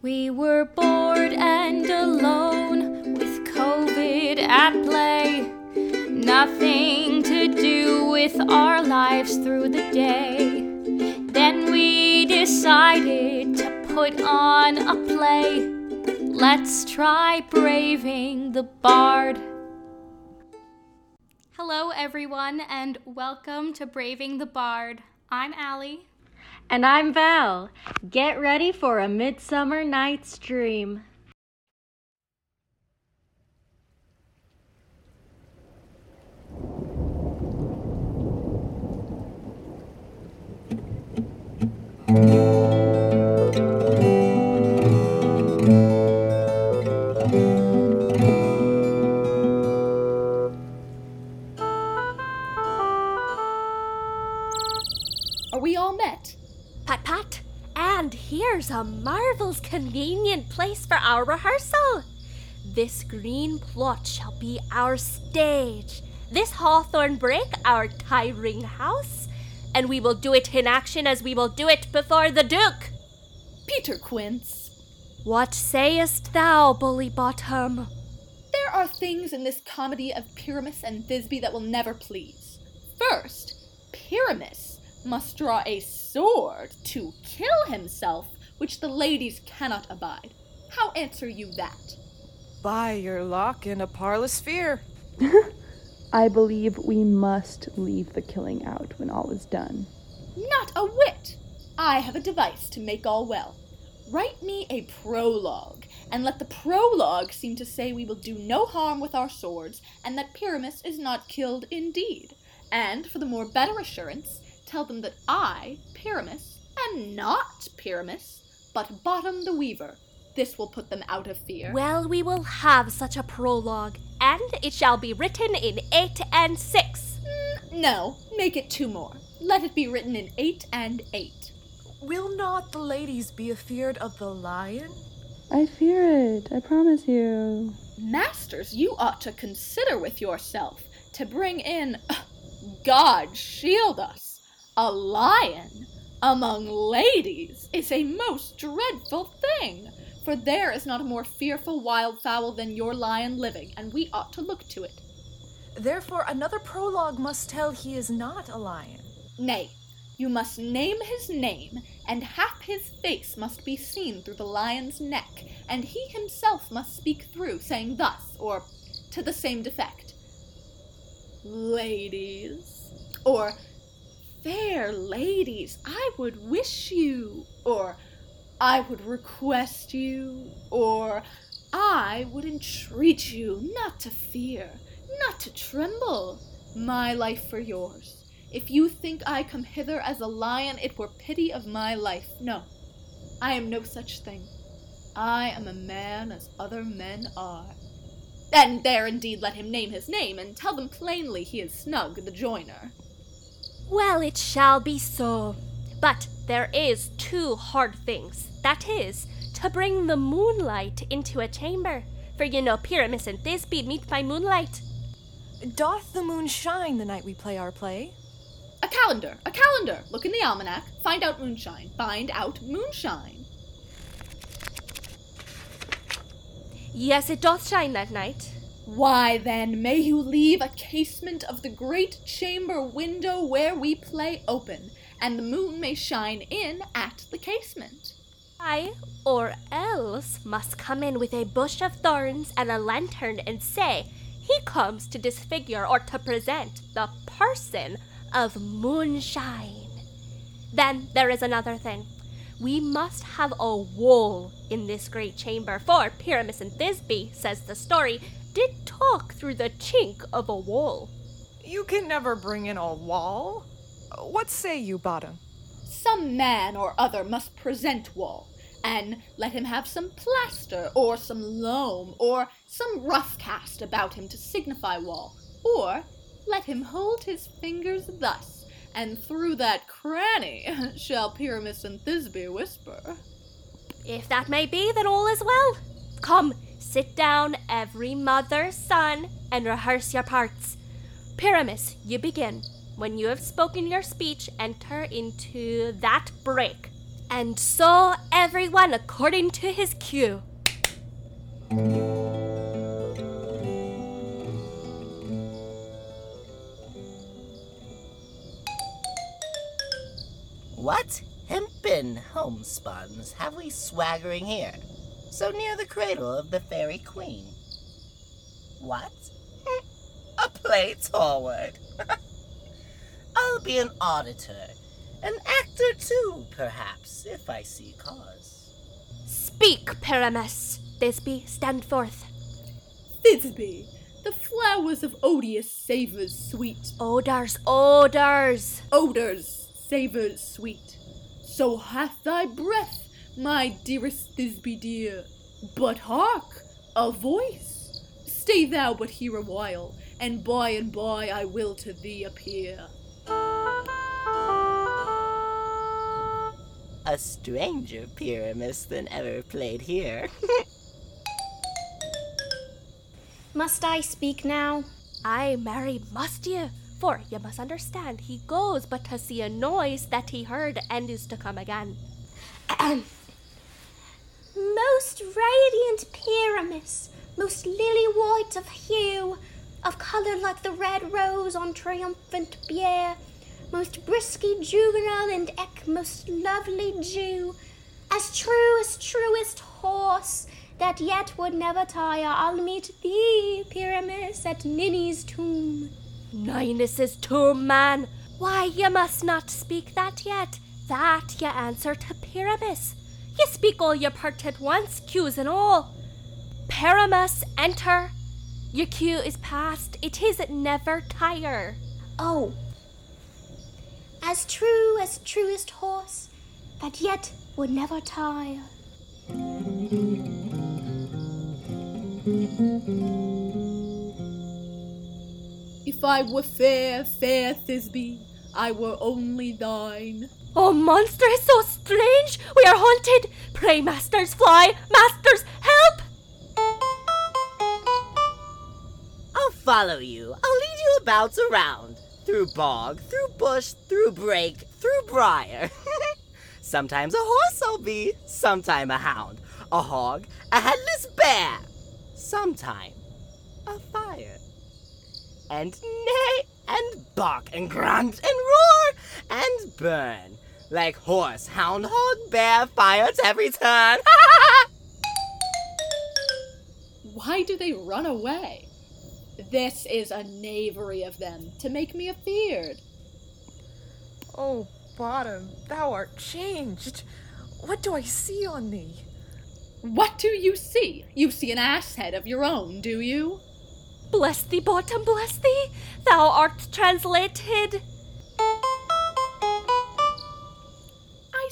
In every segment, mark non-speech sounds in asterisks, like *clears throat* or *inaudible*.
We were bored and alone with COVID at play. Nothing to do with our lives through the day. Then we decided to put on a play. Let's try braving the bard. Hello, everyone, and welcome to Braving the Bard. I'm Allie. And I'm Val. Get ready for a Midsummer Night's Dream. Here's a marvel's convenient place for our rehearsal. This green plot shall be our stage, this hawthorn brake our tiring house, and we will do it in action as we will do it before the Duke. Peter Quince. What sayest thou, Bully Bottom? There are things in this comedy of Pyramus and Thisbe that will never please. First, Pyramus must draw a sword to kill himself, which the ladies cannot abide. How answer you that? By your lock in a parlous sphere. *laughs* I believe we must leave the killing out when all is done. Not a whit! I have a device to make all well. Write me a prologue, and let the prologue seem to say we will do no harm with our swords, and that Pyramus is not killed indeed. And for the more better assurance, tell them that I, Pyramus, am not Pyramus, but Bottom the Weaver. This will put them out of fear. Well, we will have such a prologue, and it shall be written in eight and six. Mm, no, make it two more. Let it be written in eight and eight. Will not the ladies be afeard of the lion? I fear it, I promise you. Masters, you ought to consider with yourself to bring in, uh, God shield us, a lion among ladies is a most dreadful thing. For there is not a more fearful wildfowl than your lion living, and we ought to look to it. Therefore, another prologue must tell he is not a lion. Nay, you must name his name, and half his face must be seen through the lion's neck, and he himself must speak through, saying thus, or to the same defect Ladies, or Fair ladies, I would wish you, or I would request you, or I would entreat you not to fear, not to tremble. My life for yours. If you think I come hither as a lion, it were pity of my life. No, I am no such thing. I am a man as other men are. And there indeed let him name his name, and tell them plainly he is Snug the joiner. Well, it shall be so. But there is two hard things. That is, to bring the moonlight into a chamber. For you know Pyramus and Thisbe meet by moonlight. Doth the moon shine the night we play our play? A calendar, a calendar. Look in the almanac, find out moonshine, find out moonshine. Yes, it doth shine that night. Why then, may you leave a casement of the great chamber window where we play open, and the moon may shine in at the casement. I, or else, must come in with a bush of thorns and a lantern and say, He comes to disfigure or to present the person of moonshine. Then there is another thing. We must have a wall in this great chamber, for Pyramus and Thisbe, says the story, did talk through the chink of a wall. You can never bring in a wall. What say you, Bottom? Some man or other must present wall, and let him have some plaster, or some loam, or some rough cast about him to signify wall, or let him hold his fingers thus, and through that cranny *laughs* shall Pyramus and Thisbe whisper. If that may be, then all is well. Come, sit down, every mother's son, and rehearse your parts. Pyramus, you begin. When you have spoken your speech, enter into that break. And so everyone according to his cue. What hempen homespuns have we swaggering here, so near the cradle of the fairy queen? What? *laughs* A play forward. *laughs* I'll be an auditor, an actor too, perhaps, if I see cause. Speak, Pyramus. Thisbe, stand forth. Thisbe, the flowers of odious savors sweet, Odors, odors. odors savors sweet. So hath thy breath, my dearest Thisbe dear. But hark, a voice. Stay thou but here a while, and by and by I will to thee appear. A stranger Pyramus than ever played here. *laughs* Must I speak now? Aye, marry, must ye? For ye must understand, he goes but to see a noise that he heard and is to come again. *clears throat* Most radiant Pyramus, most lily white of hue, of colour like the red rose on triumphant bier, most brisky juvenile and eke most lovely Jew, as true as truest horse, that yet would never tire, I'll meet thee, Pyramus, at Ninny's tomb. Ninus's tomb, man. Why, ye must not speak that yet. That ye answer to Pyramus. Ye speak all your part at once, cues and all. Pyramus, enter. Your cue is past. It is never tire. Oh, as true as truest horse, that yet would never tire. If I were fair, fair Thisbe, I were only thine. Oh, monster so strange. We are haunted. Pray, masters, fly. Masters, help. I'll follow you. I'll lead you about around. Through bog, through bush, through brake, through briar. *laughs* Sometimes a horse I'll be, sometime a hound, a hog, a headless bear, sometime a fire. And neigh and bark and grunt and roar and burn like horse, hound, hog, bear, fire at every turn. *laughs* Why do they run away? This is a knavery of them to make me afeard. Oh, Bottom, thou art changed. What do I see on thee? What do you see? You see an ass head of your own, do you? Bless thee, bottom, bless thee. Thou art translated.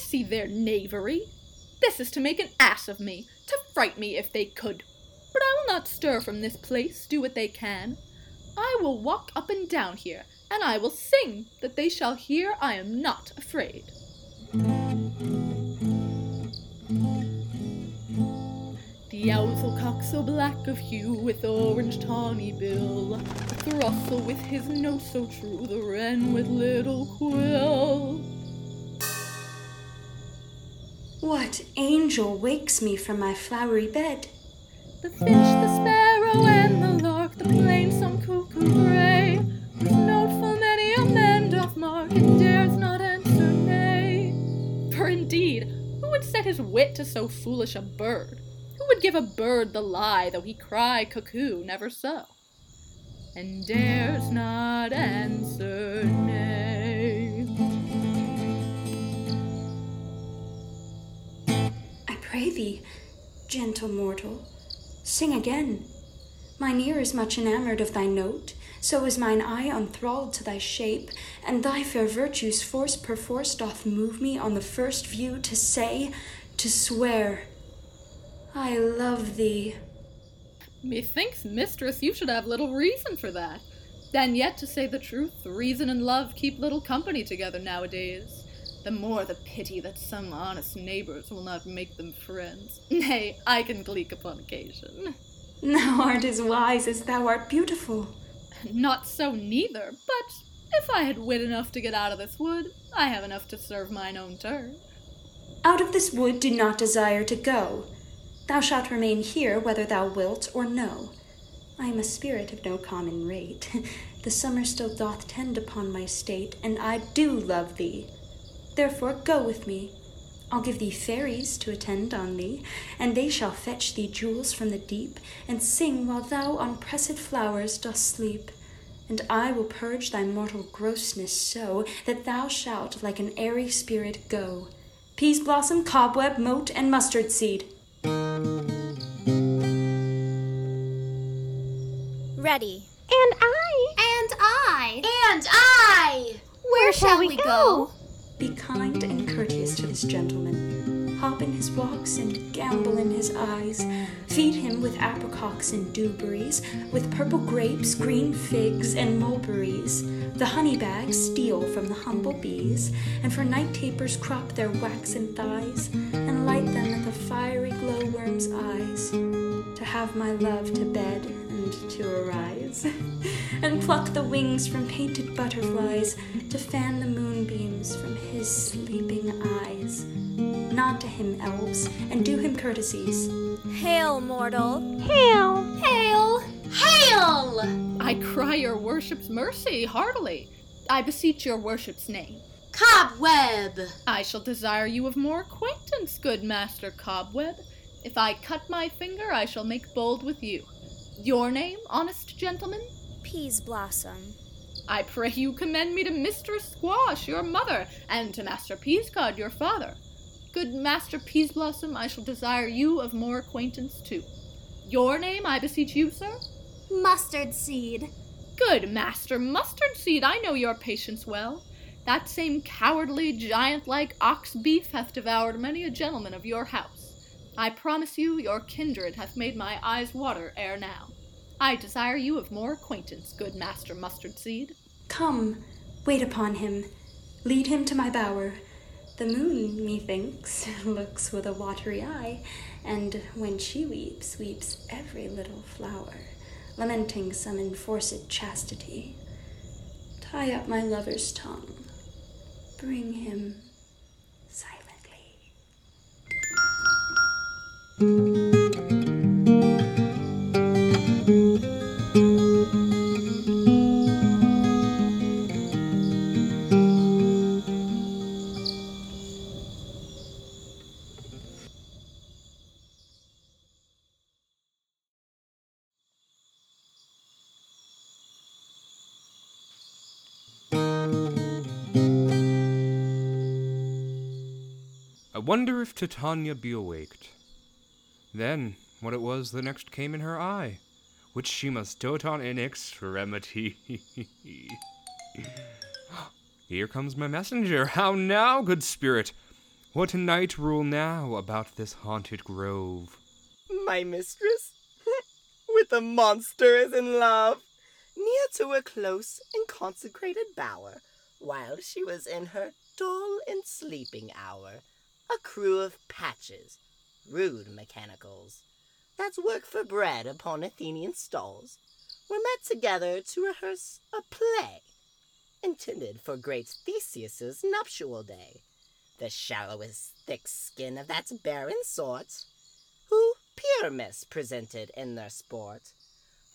See their knavery. This is to make an ass of me, to fright me if they could. But I will not stir from this place, do what they can. I will walk up and down here, and I will sing, that they shall hear I am not afraid. The ousel cock so black of hue, with orange tawny bill, the throstle with his nose so true, the wren with little quill. What angel wakes me from my flowery bed? The finch, the sparrow, and the lark, the plain some cuckoo gray, whose note full many a man doth mark, and dares not answer nay. For indeed, who would set his wit to so foolish a bird? Who would give a bird the lie, though he cry cuckoo never so? And dares not answer nay. Pray thee, gentle mortal, sing again. Mine ear is much enamored of thy note, so is mine eye enthralled to thy shape, and thy fair virtues force perforce doth move me on the first view to say, to swear, I love thee. Methinks, mistress, you should have little reason for that. Then yet, to say the truth, reason and love keep little company together nowadays. The more the pity that some honest neighbors will not make them friends. Nay, I can gleek upon occasion. Thou art as wise as thou art beautiful. Not so neither, but if I had wit enough to get out of this wood, I have enough to serve mine own turn. Out of this wood do not desire to go. Thou shalt remain here whether thou wilt or no. I am a spirit of no common rate. *laughs* the summer still doth tend upon my state, and I do love thee. Therefore go with me. I'll give thee fairies to attend on thee, and they shall fetch thee jewels from the deep, and sing while thou on pressed flowers dost sleep. And I will purge thy mortal grossness so that thou shalt like an airy spirit go. Peas blossom, cobweb, mote, and mustard seed. Ready. And I. And I. And I. Where, shall, we go? Be kind and courteous to this gentleman. Hop in his walks and gambol in his eyes. Feed him with apricots and dewberries, with purple grapes, green figs, and mulberries. The honey bags steal from the humble bees, and for night tapers crop their waxen thighs, and light them at the fiery glowworm's eyes. To have my love to bed and to arise, *laughs* and pluck the wings from painted butterflies, to fan the moonbeams from his sleeping eyes. Nod to him, elves, and do him courtesies. Hail, mortal. Hail. Hail. Hail. I cry your worship's mercy heartily. I beseech your worship's name. Cobweb. I shall desire you of more acquaintance, good Master Cobweb. If I cut my finger, I shall make bold with you. Your name, honest gentleman? Peas blossom. I pray you commend me to Mistress Squash, your mother, and to Master Peascod, your father. Good Master Peasblossom, I shall desire you of more acquaintance too. Your name, I beseech you, sir? Mustard seed. Good Master Mustard Seed, I know your patience well. That same cowardly, giant like ox beef hath devoured many a gentleman of your house. I promise you, your kindred hath made my eyes water ere now. I desire you of more acquaintance, good Master Mustard Seed. Come, wait upon him. Lead him to my bower. The moon, methinks, *laughs* looks with a watery eye, and when she weeps, weeps every little flower, lamenting some enforced chastity. Tie up my lover's tongue. Bring him I wonder if Titania be awaked. Then, what it was that next came in her eye, which she must dote on in extremity. *gasps* Here comes my messenger. How now, good spirit? What night rule now about this haunted grove? My mistress, *laughs* with a monster is in love, near to a close and consecrated bower, while she was in her dull and sleeping hour. A crew of patches, rude mechanicals, that's work for bread upon Athenian stalls, were met together to rehearse a play intended for great Theseus's nuptial day. The shallowest thick skin of that barren sort, who Pyramus presented in their sport,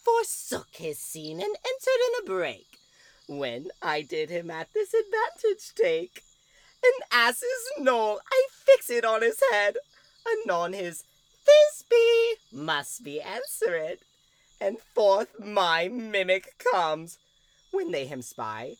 forsook his scene and entered in a break, when I did him at this advantage take. An ass's knoll I fix it on his head, anon his Thisbe must be answered, and forth my mimic comes, when they him spy,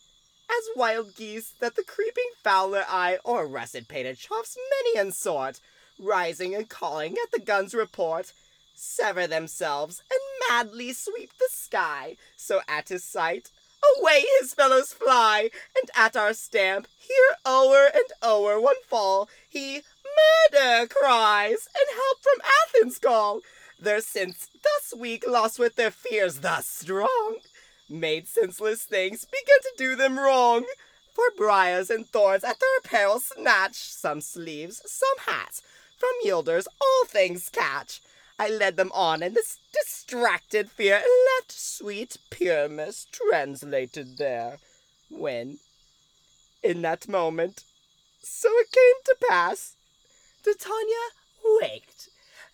as wild geese that the creeping fowler eye or russet pated choughs many and sort, rising and calling at the gun's report, sever themselves and madly sweep the sky, so at his sight away his fellows fly, and at our stamp here o'er and o'er one fall he murder cries, and help from Athens call. Their sense thus weak, lost with their fears thus strong, made senseless things begin to do them wrong. For briars and thorns at their apparel snatch, some sleeves, some hats, from yielders all things catch. I led them on in this distracted fear, and left sweet Pyramus translated there. When, in that moment, so it came to pass, Titania waked,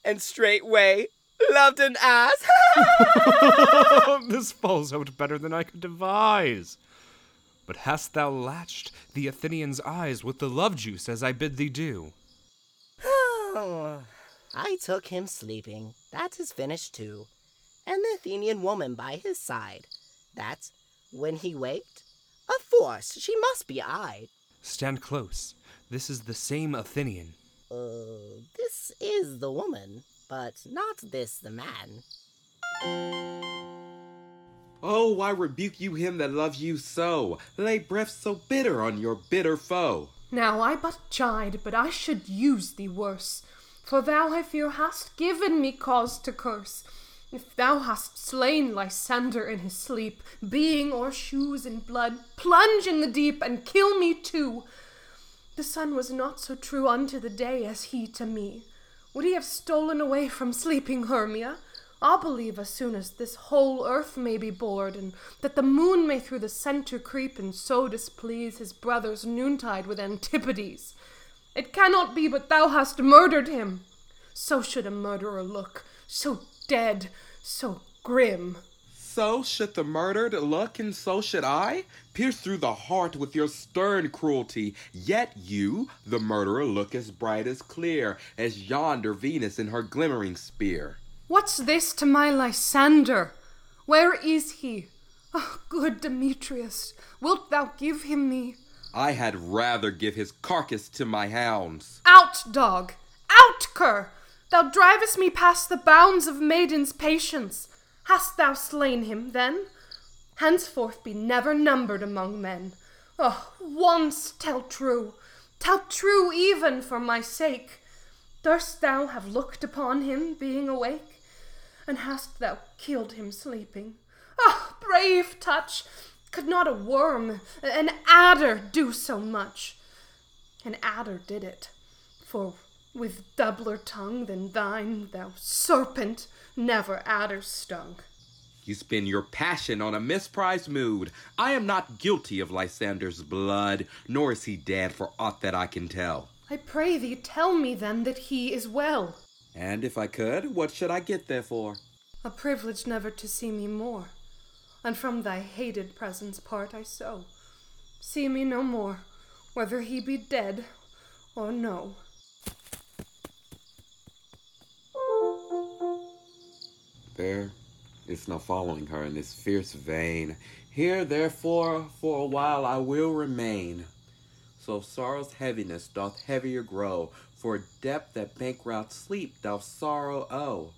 and straightway loved an ass. *laughs* this falls out better than I could devise. But hast thou latched the Athenian's eyes with the love juice as I bid thee do? *sighs* Oh, I took him sleeping. That is finished too. And the Athenian woman by his side. That, when he waked, of force she must be eyed. Stand close. This is the same Athenian. Uh, this is the woman, but not this the man. Oh, why rebuke you him that loves you so? Lay breath so bitter on your bitter foe. Now I but chide, but I should use thee worse. For thou, I fear, hast given me cause to curse. If thou hast slain Lysander in his sleep, being or shoes in blood, plunge in the deep and kill me too. The sun was not so true unto the day as he to me. Would he have stolen away from sleeping Hermia? I'll believe as soon as this whole earth may be bored, and that the moon may through the centre creep, and so displease his brother's noontide with Antipodes. It cannot be but thou hast murdered him. So should a murderer look, so dead, so grim. So should the murdered look, and so should I, pierce through the heart with your stern cruelty. Yet you, the murderer, look as bright as clear as yonder Venus in her glimmering spear. What's this to my Lysander? Where is he? Oh, good Demetrius, wilt thou give him me? I had rather give his carcass to my hounds. Out, dog! Out, cur! Thou drivest me past the bounds of maiden's patience. Hast thou slain him, then? Henceforth be never numbered among men. Oh, once tell true, tell true even for my sake. Durst thou have looked upon him being awake? And hast thou killed him sleeping? Ah, oh, brave touch! Could not a worm, an adder, do so much? An adder did it, for with doubler tongue than thine, thou serpent, never adder stung. You spend your passion on a misprized mood. I am not guilty of Lysander's blood, nor is he dead for aught that I can tell. I pray thee, tell me then that he is well. And if I could, what should I get therefore? A privilege never to see me more, and from thy hated presence part I so. See me no more, whether he be dead or no. There is no following her in this fierce vein. Here, therefore, for a while I will remain. So sorrow's heaviness doth heavier grow, for depth that bankrupt sleep doth sorrow owe,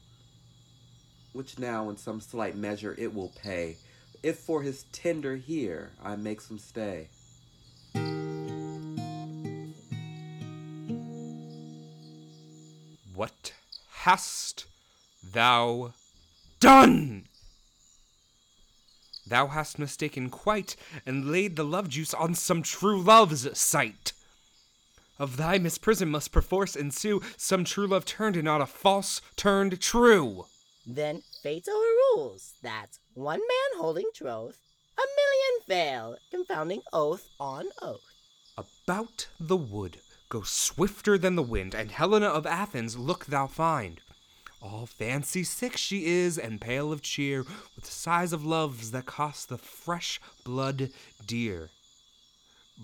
which now in some slight measure it will pay, if for his tender here I make some stay. What hast thou done? Thou hast mistaken quite, and laid the love juice on some true love's sight. Of thy misprision must perforce ensue some true love turned and not a false turned true. Then fate overrules that one man holding troth, a million fail, confounding oath on oath. About the wood go swifter than the wind, and Helena of Athens look thou find. All fancy sick she is, and pale of cheer, with sighs of loves that cost the fresh blood dear.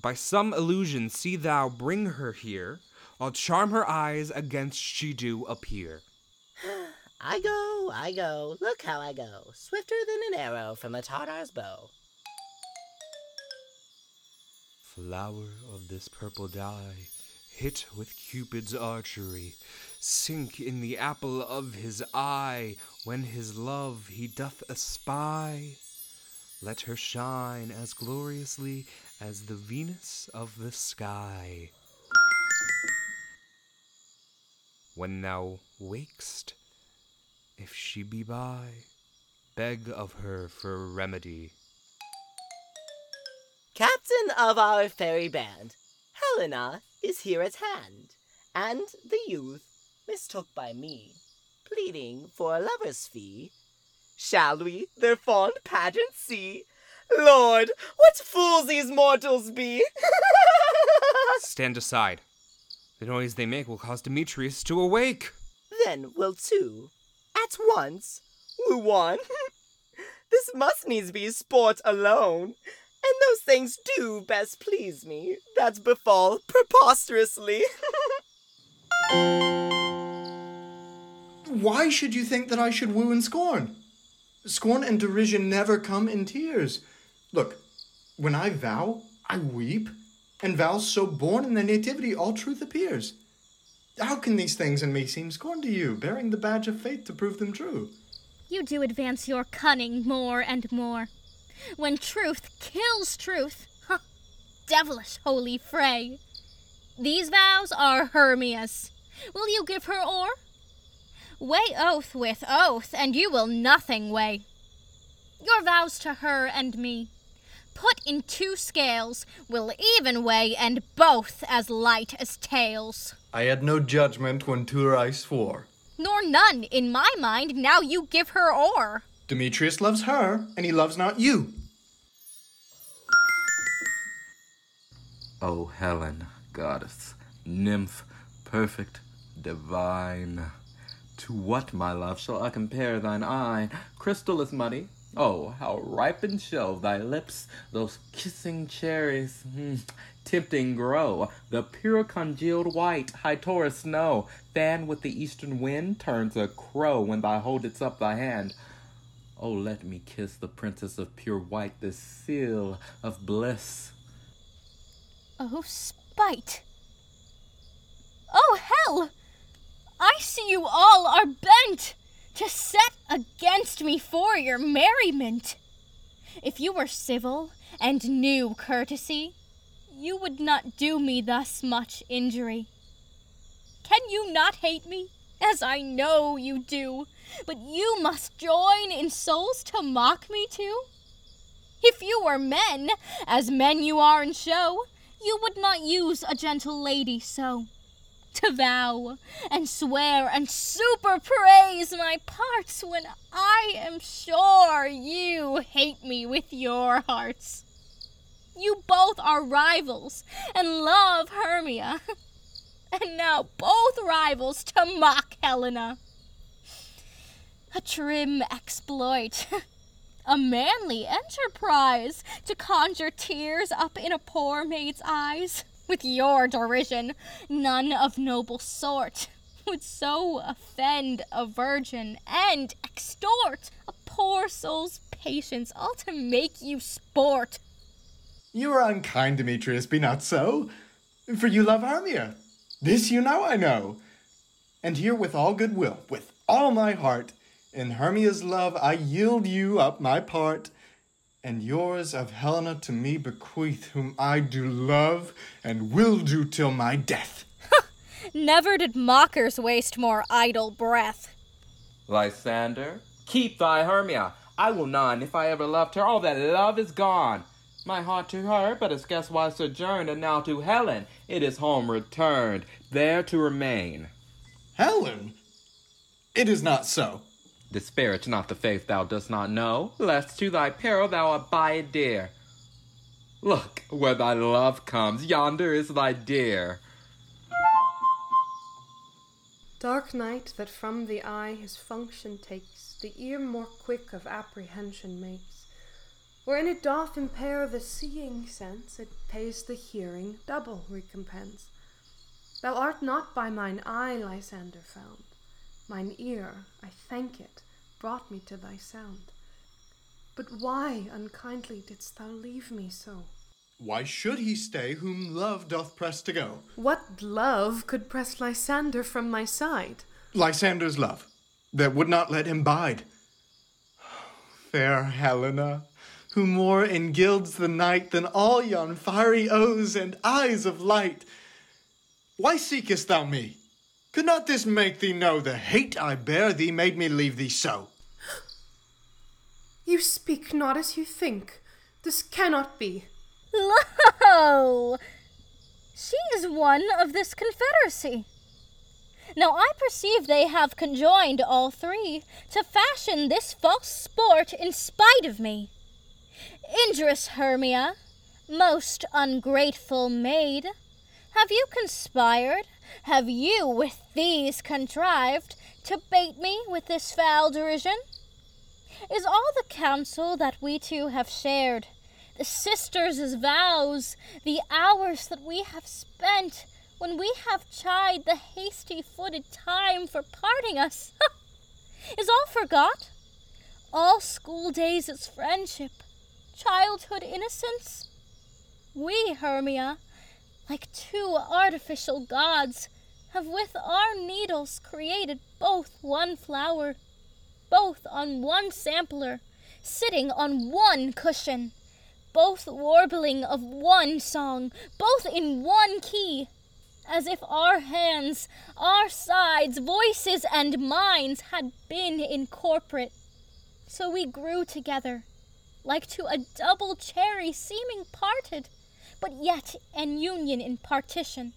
By some illusion see thou bring her here, I'll charm her eyes against she do appear. I go, I go, look how I go, swifter than an arrow from a Tartar's bow. Flower of this purple dye, hit with Cupid's archery, sink in the apple of his eye, when his love he doth espy. Let her shine as gloriously as the Venus of the sky. When thou wakest, if she be by, beg of her for remedy. Captain of our fairy band, Helena is here at hand, and the youth, mistook by me, pleading for a lover's fee. Shall we their fond pageant see? Lord, what fools these mortals be! *laughs* Stand aside. The noise they make will cause Demetrius to awake. Then will two, at once, woo one. *laughs* this must needs be sport alone, and those things do best please me that befall preposterously. Why should you think that I should woo and scorn? Scorn and derision never come in tears. Look, when I vow, I weep, and vows so born in the nativity all truth appears. How can these things in me seem scorn to you, bearing the badge of faith to prove them true? You do advance your cunning more and more. When truth kills truth, huh, devilish holy fray. These vows are Hermia's. Will you give her o'er? Weigh oath with oath, and you will nothing weigh. Your vows to her and me, put in two scales, will even weigh, and both as light as tails. I had no judgment when to her I swore. Nor none in my mind now you give her o'er. Demetrius loves her, and he loves not you. O Helen, goddess, nymph, perfect, divine. To what, my love, shall I compare thine eye? Crystal is muddy. Oh, how ripe and show thy lips, those kissing cherries, mm, tempting grow. The pure congealed white, high Taurus snow, fan with the eastern wind, turns a crow when thou holdest up thy hand. Oh, let me kiss the princess of pure white, this seal of bliss. Oh, spite! Oh, hell! I see you all are bent to set against me for your merriment. If you were civil and knew courtesy, you would not do me thus much injury. Can you not hate me, as I know you do, but you must join in souls to mock me too? If you were men, as men you are in show, you would not use a gentle lady so to vow and swear and super praise my parts when I am sure you hate me with your hearts. You both are rivals and love Hermia, *laughs* and now both rivals to mock Helena. A trim exploit. *laughs* A manly enterprise to conjure tears up in a poor maid's eyes with your derision, none of noble sort would so offend a virgin and extort a poor soul's patience, all to make you sport. You are unkind, Demetrius, be not so. For you love Hermia. This you know I know. And here with all good will, with all my heart, in Hermia's love I yield you up my part and yours of Helena to me bequeath, whom I do love and will do till my death. *laughs* Never did mockers waste more idle breath. Lysander, keep thy Hermia. I will none, if I ever loved her. All that love is gone. My heart to her, but as guest wise sojourned, and now to Helen it is home returned, there to remain. Helen? It is not so. Disparage not the faith thou dost not know, lest to thy peril thou abide dear. Look, where thy love comes, yonder is thy dear. Dark night that from the eye his function takes, the ear more quick of apprehension makes. Wherein it doth impair the seeing sense, it pays the hearing double recompense. Thou art not by mine eye, Lysander, found. Mine ear, I thank it, brought me to thy sound. But why, unkindly, didst thou leave me so? Why should he stay whom love doth press to go? What love could press Lysander from my side? Lysander's love, that would not let him bide. Fair Helena, who more engilds the night than all yon fiery O's and eyes of light. Why seekest thou me? Could not this make thee know the hate I bear thee made me leave thee so? You speak not as you think. This cannot be. Lo! She is one of this confederacy. Now I perceive they have conjoined all three to fashion this false sport in spite of me. Injurious Hermia, most ungrateful maid, have you conspired have you with these contrived to bait me with this foul derision? Is all the counsel that we two have shared, the sisters' vows, the hours that we have spent when we have chid the hasty footed time for parting us, *laughs* is all forgot? All school days' its friendship, childhood innocence? We, Hermia, like two artificial gods, have with our needles created both one flower, both on one sampler, sitting on one cushion, both warbling of one song, both in one key, as if our hands, our sides, voices, and minds had been incorporate. So we grew together, like to a double cherry seeming parted, but yet an union in partition.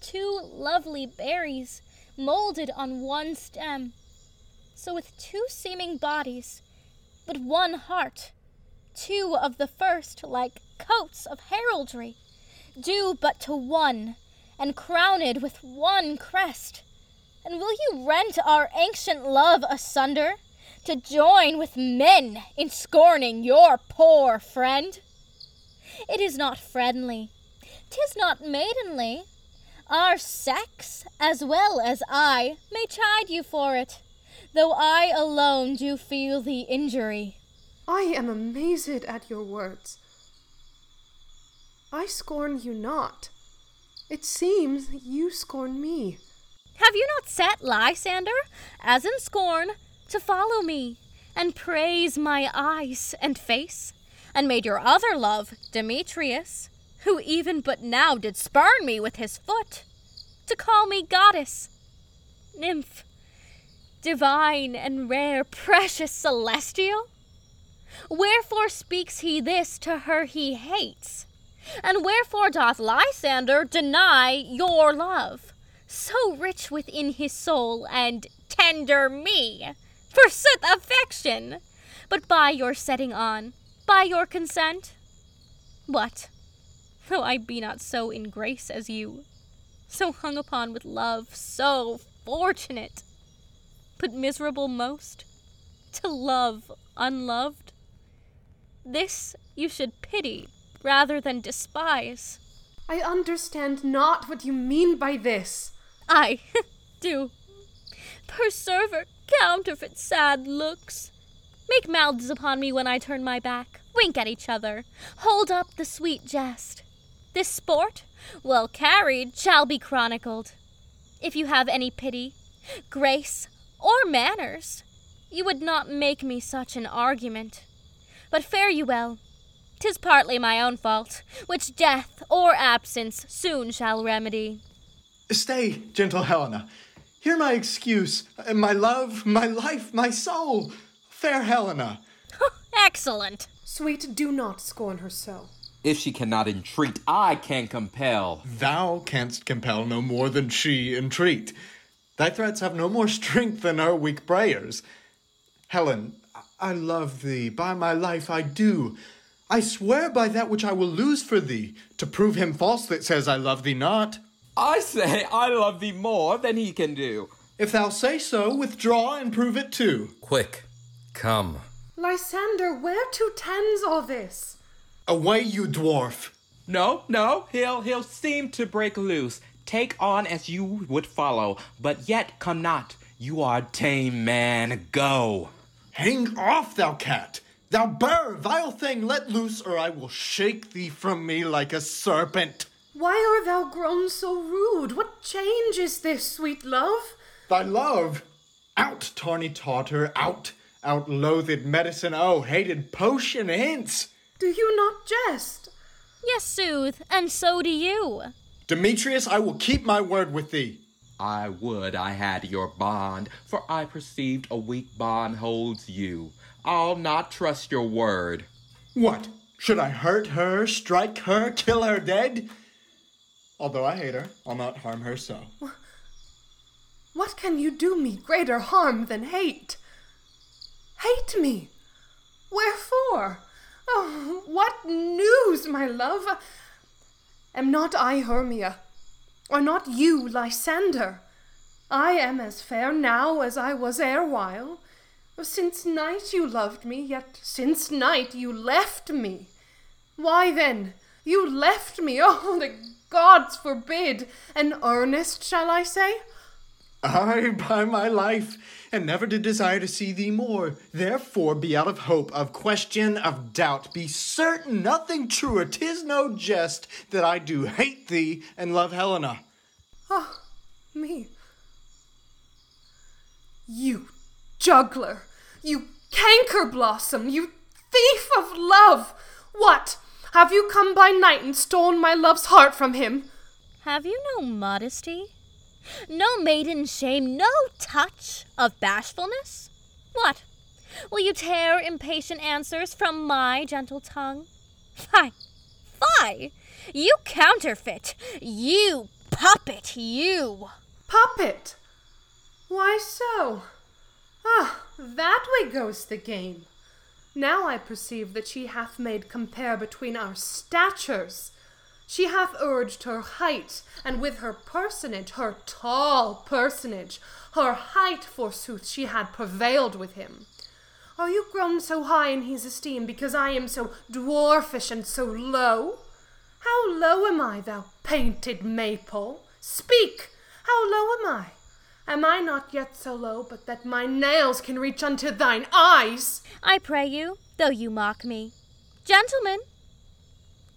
Two lovely berries molded on one stem. So with two seeming bodies, but one heart, two of the first like coats of heraldry, due but to one, and crowned with one crest. And will you rent our ancient love asunder, to join with men in scorning your poor friend? It is not friendly, tis not maidenly. Our sex, as well as I, may chide you for it, though I alone do feel the injury. I am amazed at your words. I scorn you not. It seems you scorn me. Have you not set Lysander, as in scorn, to follow me, and praise my eyes and face, and made your other love, Demetrius, who even but now did spurn me with his foot, to call me goddess, nymph, divine and rare, precious celestial? Wherefore speaks he this to her he hates? And wherefore doth Lysander deny your love, so rich within his soul and tender me? Forsooth affection, but by your setting on, by your consent? What, though I be not so in grace as you, so hung upon with love, so fortunate, but miserable most, to love unloved? This you should pity rather than despise. I understand not what you mean by this. I *laughs* do. Perserver counterfeit sad looks. Make mouths upon me when I turn my back. Wink at each other. Hold up the sweet jest. This sport, well carried, shall be chronicled. If you have any pity, grace, or manners, you would not make me such an argument. But fare you well. 'Tis partly my own fault, which death or absence soon shall remedy. Stay, gentle Helena. Hear my excuse, my love, my life, my soul. Fair Helena. *laughs* Excellent. Sweet, do not scorn her so. If she cannot entreat, I can compel. Thou canst compel no more than she entreat. Thy threats have no more strength than her weak prayers. Helen, I love thee, by my life I do. I swear by that which I will lose for thee, to prove him false that says I love thee not. I say I love thee more than he can do. If thou say so, withdraw and prove it too. Quick, come. Lysander, where to tends all this? Away, you dwarf. No, no, he'll he'll seem to break loose. Take on as you would follow, but yet come not. You are tame man. Go. Hang off, thou cat! Thou burr, vile thing, let loose, or I will shake thee from me like a serpent. Why art thou grown so rude? What change is this, sweet love? Thy love? Out, tawny tartar, out! Out, loathed medicine, oh, hated potion, hence! Do you not jest? Yes, sooth, and so do you. Demetrius, I will keep my word with thee. I would I had your bond, for I perceived a weak bond holds you. I'll not trust your word. What? Should I hurt her, strike her, kill her dead? Although I hate her, I'll not harm her so. *laughs* What can you do me greater harm than hate? Hate me? Wherefore? Oh, what news, my love? Am not I Hermia? Are not you Lysander? I am as fair now as I was erewhile. Since night you loved me, yet since night you left me. Why then, you left me, oh, the gods forbid! An earnest, shall I say? I, by my life, and never did desire to see thee more. Therefore, be out of hope, of question, of doubt. Be certain nothing truer, tis no jest, that I do hate thee and love Helena. Ah, me. You juggler, you canker blossom, you thief of love! What? Have you come by night and stolen my love's heart from him? Have you no modesty? No maiden shame, no touch of bashfulness? What? Will you tear impatient answers from my gentle tongue? Fie! Fie! You counterfeit! You puppet, you! Puppet? Why so? Ah, that way goes the game. Now I perceive that she hath made compare between our statures. She hath urged her height, and with her personage, her tall personage, her height, forsooth, she had prevailed with him. Are you grown so high in his esteem because I am so dwarfish and so low? How low am I, thou painted maple? Speak! How low am I? Am I not yet so low but that my nails can reach unto thine eyes? I pray you, though you mock me. Gentlemen,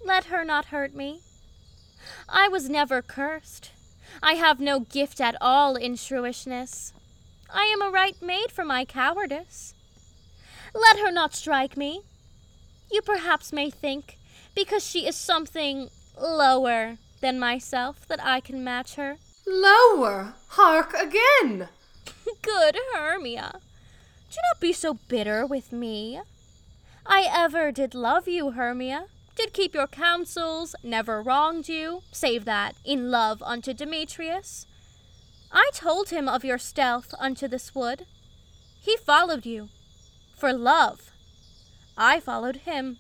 let her not hurt me. I was never cursed. I have no gift at all in shrewishness. I am a right maid for my cowardice. Let her not strike me. You perhaps may think, because she is something lower than myself, that I can match her. Lower? Hark again! *laughs* Good Hermia, do not be so bitter with me. I ever did love you, Hermia, did keep your counsels, never wronged you, save that in love unto Demetrius. I told him of your stealth unto this wood. He followed you, for love. I followed him.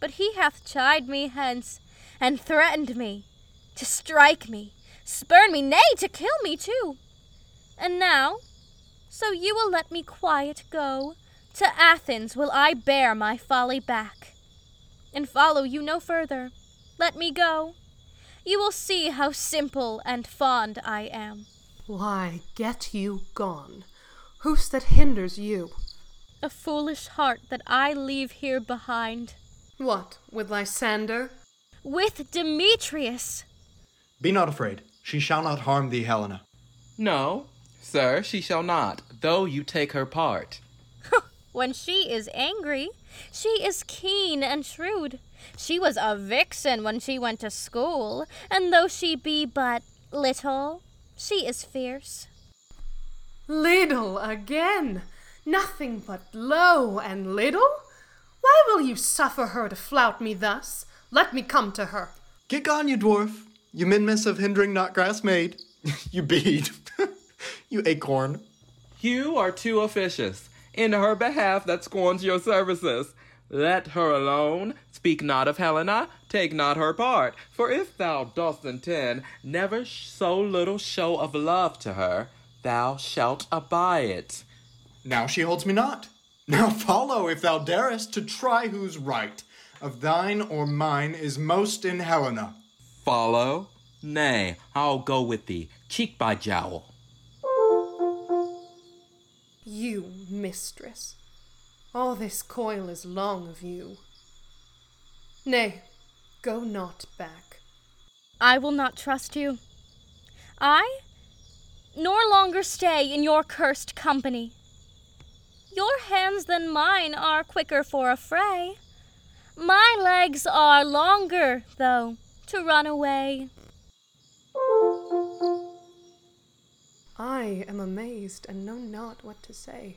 But he hath chid me hence, and threatened me, to strike me, spurn me, nay, to kill me too. And now, so you will let me quiet go, to Athens will I bear my folly back and follow you no further. Let me go. You will see how simple and fond I am. Why, get you gone. Who's that hinders you? A foolish heart that I leave here behind. What, with Lysander? With Demetrius. Be not afraid. She shall not harm thee, Helena. No, sir, she shall not, though you take her part. *laughs* when she is angry, she is keen and shrewd. She was a vixen when she went to school, and though she be but little, she is fierce. Little again? Nothing but low and little? Why will you suffer her to flout me thus? Let me come to her. Get gone, you dwarf. You minimus of hindering not grass made. *laughs* you bead. *laughs* you acorn. You are too officious in her behalf that scorns your services. Let her alone. Speak not of Helena, take not her part. For if thou dost intend never so little show of love to her, thou shalt abide it. Now she holds me not. Now follow, if thou darest, to try whose right of thine or mine is most in Helena. Follow? Nay, I'll go with thee, cheek by jowl. You, mistress, all this coil is long of you. Nay, go not back. I will not trust you. I nor longer stay in your cursed company. Your hands than mine are quicker for a fray. My legs are longer, though, to run away. I am amazed and know not what to say.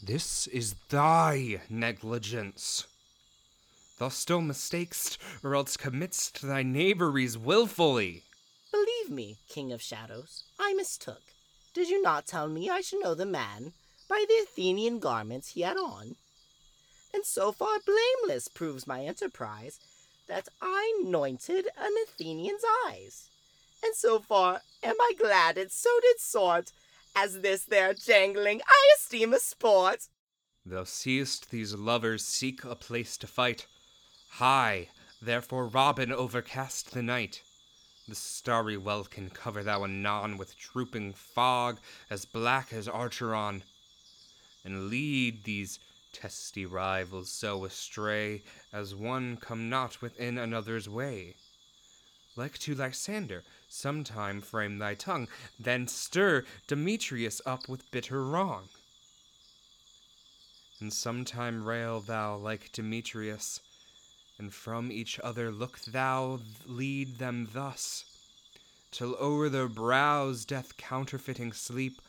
This is thy negligence. Thou still mistakest, or else committ'st thy knaveries wilfully. Believe me, King of Shadows, I mistook. Did you not tell me I should know the man by the Athenian garments he had on? And so far blameless proves my enterprise that I anointed an Athenian's eyes. And so far am I glad it so did sort, as this their jangling I esteem a sport. Thou seest these lovers seek a place to fight. Hie, therefore Robin overcast the night. The starry welkin cover thou anon with trooping fog as black as Acheron, and lead these testy rivals so astray as one come not within another's way. Like to Lysander, sometime frame thy tongue, then stir Demetrius up with bitter wrong. And sometime rail thou like Demetrius, and from each other look thou lead them thus, till o'er their brows death counterfeiting sleep,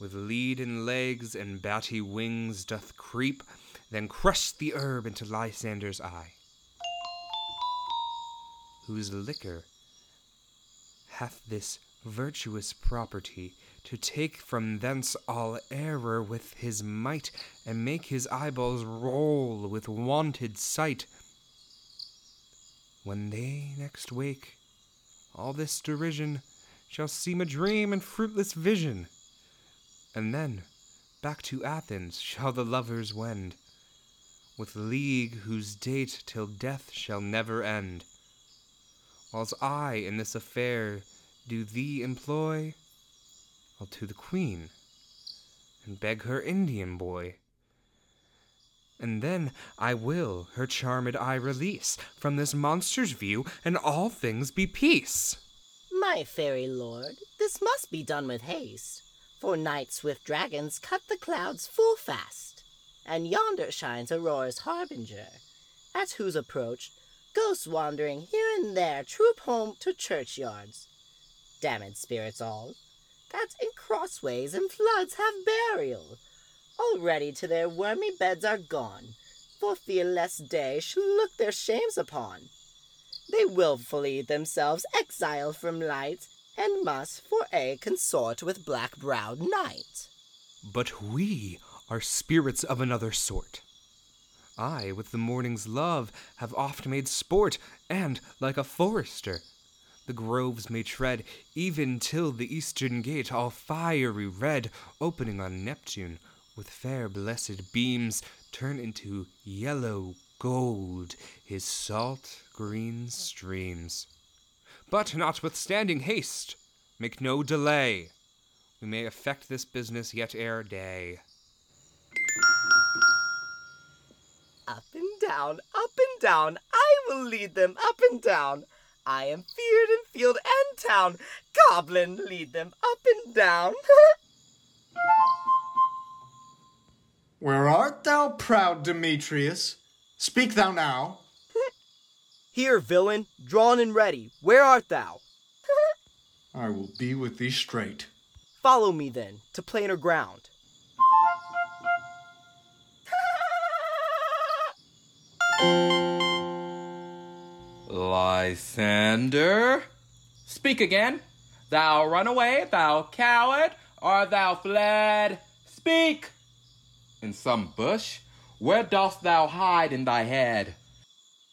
with leaden legs and batty wings doth creep, then crush the herb into Lysander's eye, whose liquor hath this virtuous property to take from thence all error with his might, and make his eyeballs roll with wonted sight. When they next wake, all this derision shall seem a dream and fruitless vision. And then back to Athens shall the lovers wend, with league whose date till death shall never end. Whiles I in this affair do thee employ, I'll to the queen and beg her Indian boy. And then I will her charmed eye release from this monster's view, and all things be peace. My fairy lord, this must be done with haste, for night swift dragons cut the clouds full fast, and yonder shines Aurora's harbinger, at whose approach ghosts wandering here and there troop home to churchyards. Damned spirits all, that in crossways and floods have burial, already to their wormy beds are gone, for fear lest day should look their shames upon. They wilfully themselves exile from light, and must for aye consort with black browed night. But we are spirits of another sort. I, with the morning's love, have oft made sport, and, like a forester, the groves may tread, even till the eastern gate, all fiery red, opening on Neptune, with fair blessed beams, turn into yellow gold his salt green streams. But notwithstanding haste, make no delay. We may effect this business yet ere day. Up and down, up and down, I will lead them up and down. I am feared in field and town. Goblin, lead them up and down. *laughs* Where art thou, proud Demetrius? Speak thou now. *laughs* Here, villain, drawn and ready. Where art thou? *laughs* I will be with thee straight. Follow me then to plainer ground. Lysander? Speak again. Thou run away, thou coward, or thou fled? Speak! In some bush? Where dost thou hide in thy head?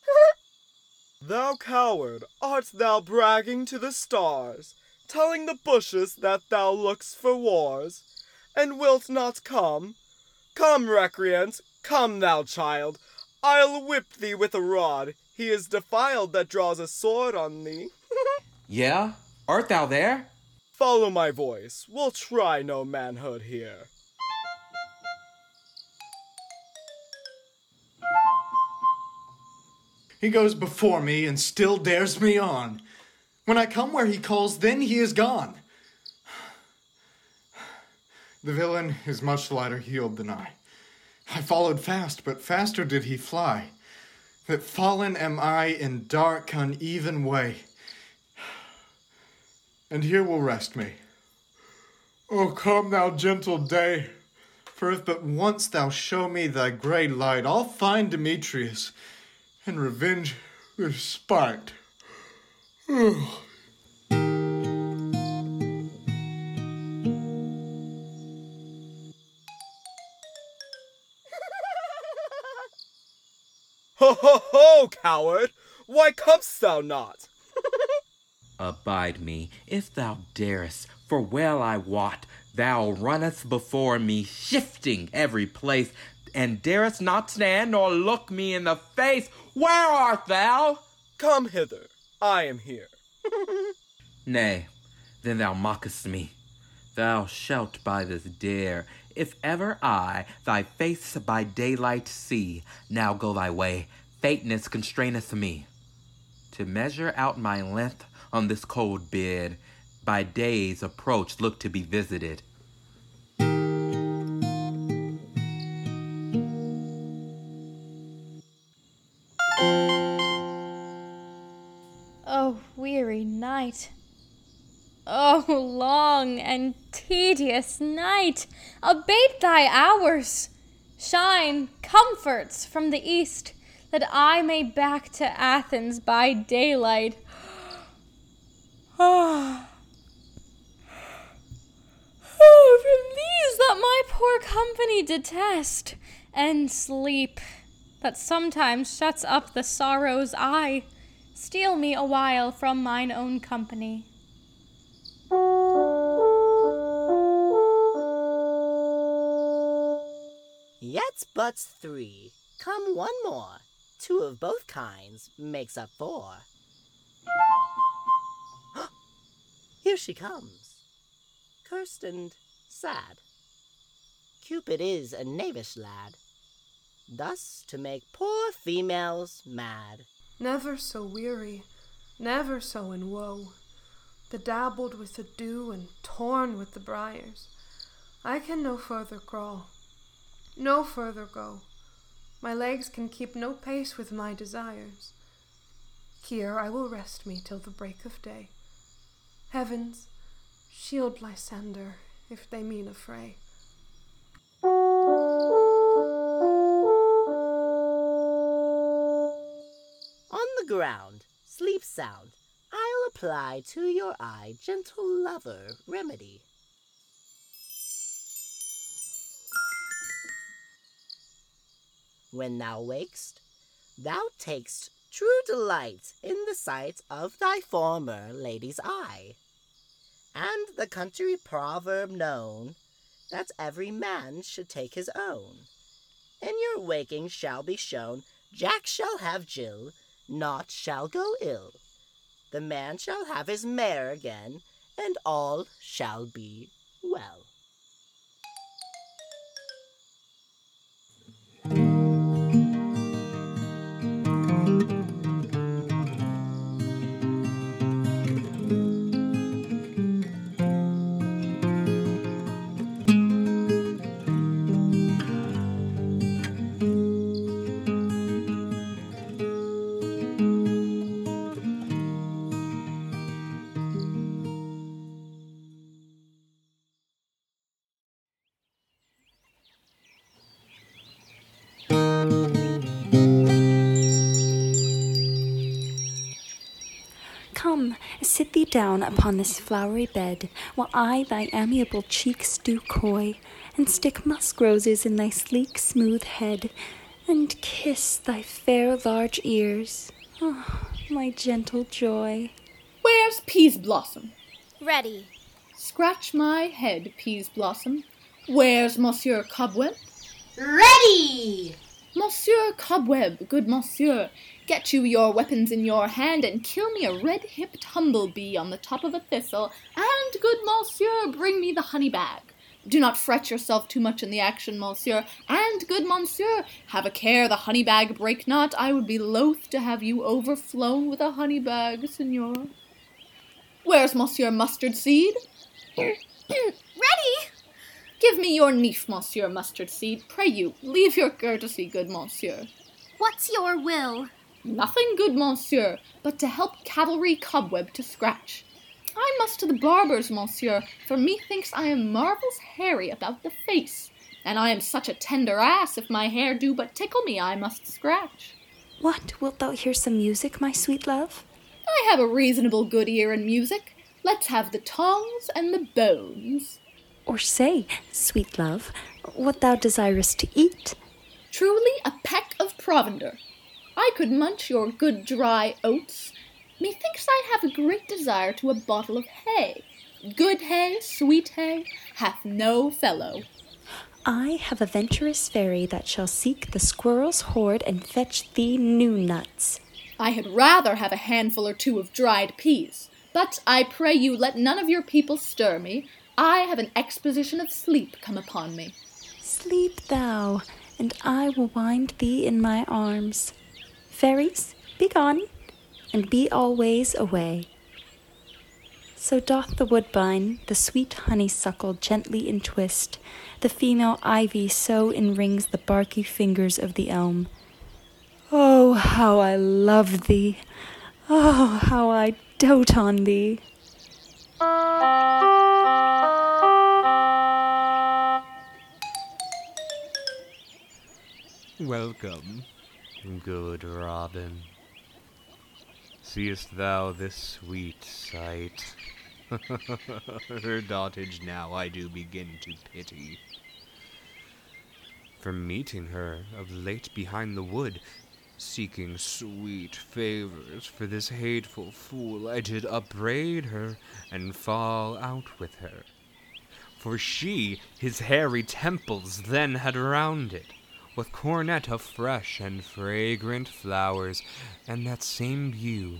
*laughs* Thou coward, art thou bragging to the stars, telling the bushes that thou look'st for wars, and wilt not come? Come, recreant, come, thou child, I'll whip thee with a rod. He is defiled that draws a sword on thee. *laughs* Yeah? Art thou there? Follow my voice, we'll try no manhood here. He goes before me and still dares me on. When I come where he calls, then he is gone. *sighs* The villain is much lighter heeled than I. I followed fast, but faster did he fly. That fallen am I in dark, uneven way. And here will rest me. Oh, come, thou gentle day. For if but once thou show me thy grey light, I'll find Demetrius and revenge with spite. Ho ho ho, coward! Why comest thou not? *laughs* Abide me, if thou darest, for well I wot thou runnest before me, shifting every place, and darest not stand nor look me in the face. Where art thou? Come hither, I am here. *laughs* Nay, then thou mockest me. Thou shalt by this dare, if ever I thy face by daylight see. Now go thy way, fateness constraineth me. To measure out my length on this cold bed, by day's approach look to be visited. Oh, weary night. Oh, long and tedious night. Abate thy hours. Shine comforts from the east, that I may back to Athens by daylight. Ah. *sighs* Oh, from these that my poor company detest, and sleep that sometimes shuts up the sorrow's eye, steal me a while from mine own company. Yet but three. Come one more. Two of both kinds makes up four. *gasps* Here she comes, cursed and sad. Cupid is a knavish lad, thus to make poor females mad. Never so weary, never so in woe, bedabbled with the dew and torn with the briars. I can no further crawl, no further go. My legs can keep no pace with my desires. Here I will rest me till the break of day. Heavens, shield Lysander if they mean a fray. On the ground, sleep sound. I'll apply to your eye gentle lover remedy. When thou wakest, thou takest true delight in the sight of thy former lady's eye, and the country proverb known that every man should take his own. In your waking shall be shown Jack shall have Jill, naught shall go ill. The man shall have his mare again, and all shall be down upon this flowery bed, while I thy amiable cheeks do coy, and stick musk roses in thy sleek, smooth head, and kiss thy fair large ears. Oh, my gentle joy. Where's Peaseblossom? Ready. Scratch my head, Peaseblossom. Where's Monsieur Cobweb? Ready! Monsieur Cobweb, good monsieur, get you your weapons in your hand and kill me a red-hipped humblebee on the top of a thistle, and, good monsieur, bring me the honey bag. Do not fret yourself too much in the action, monsieur, and, good monsieur, have a care the honey bag break not. I would be loath to have you overflown with a honey bag, signor. Where's Monsieur Mustard Seed? *clears throat* Ready! Give me your knife, Monsieur Mustard Seed. Pray you, leave your courtesy, good monsieur. What's your will? Nothing, good monsieur, but to help cavalry cobweb to scratch. I must to the barber's, monsieur, for methinks I am marvels hairy about the face, and I am such a tender ass, if my hair do but tickle me, I must scratch. What, wilt thou hear some music, my sweet love? I have a reasonable good ear in music. Let's have the tongs and the bones. Or say, sweet love, what thou desirest to eat. Truly a peck of provender. I could munch your good dry oats. Methinks I have a great desire to a bottle of hay. Good hay, sweet hay, hath no fellow. I have a venturous fairy that shall seek the squirrel's hoard and fetch thee new nuts. I had rather have a handful or two of dried peas. But I pray you let none of your people stir me. I have an exposition of sleep come upon me. Sleep thou, and I will wind thee in my arms. Fairies, be gone, and be always away. So doth the woodbine the sweet honeysuckle gently entwist, the female ivy so enrings the barky fingers of the elm. Oh, how I love thee! Oh, how I dote on thee! Welcome, good Robin. Seest thou this sweet sight? *laughs* Her dotage now I do begin to pity. From meeting her of late behind the wood, seeking sweet favors for this hateful fool, I did upbraid her and fall out with her. For she his hairy temples then had rounded, with coronet of fresh and fragrant flowers, and that same bew,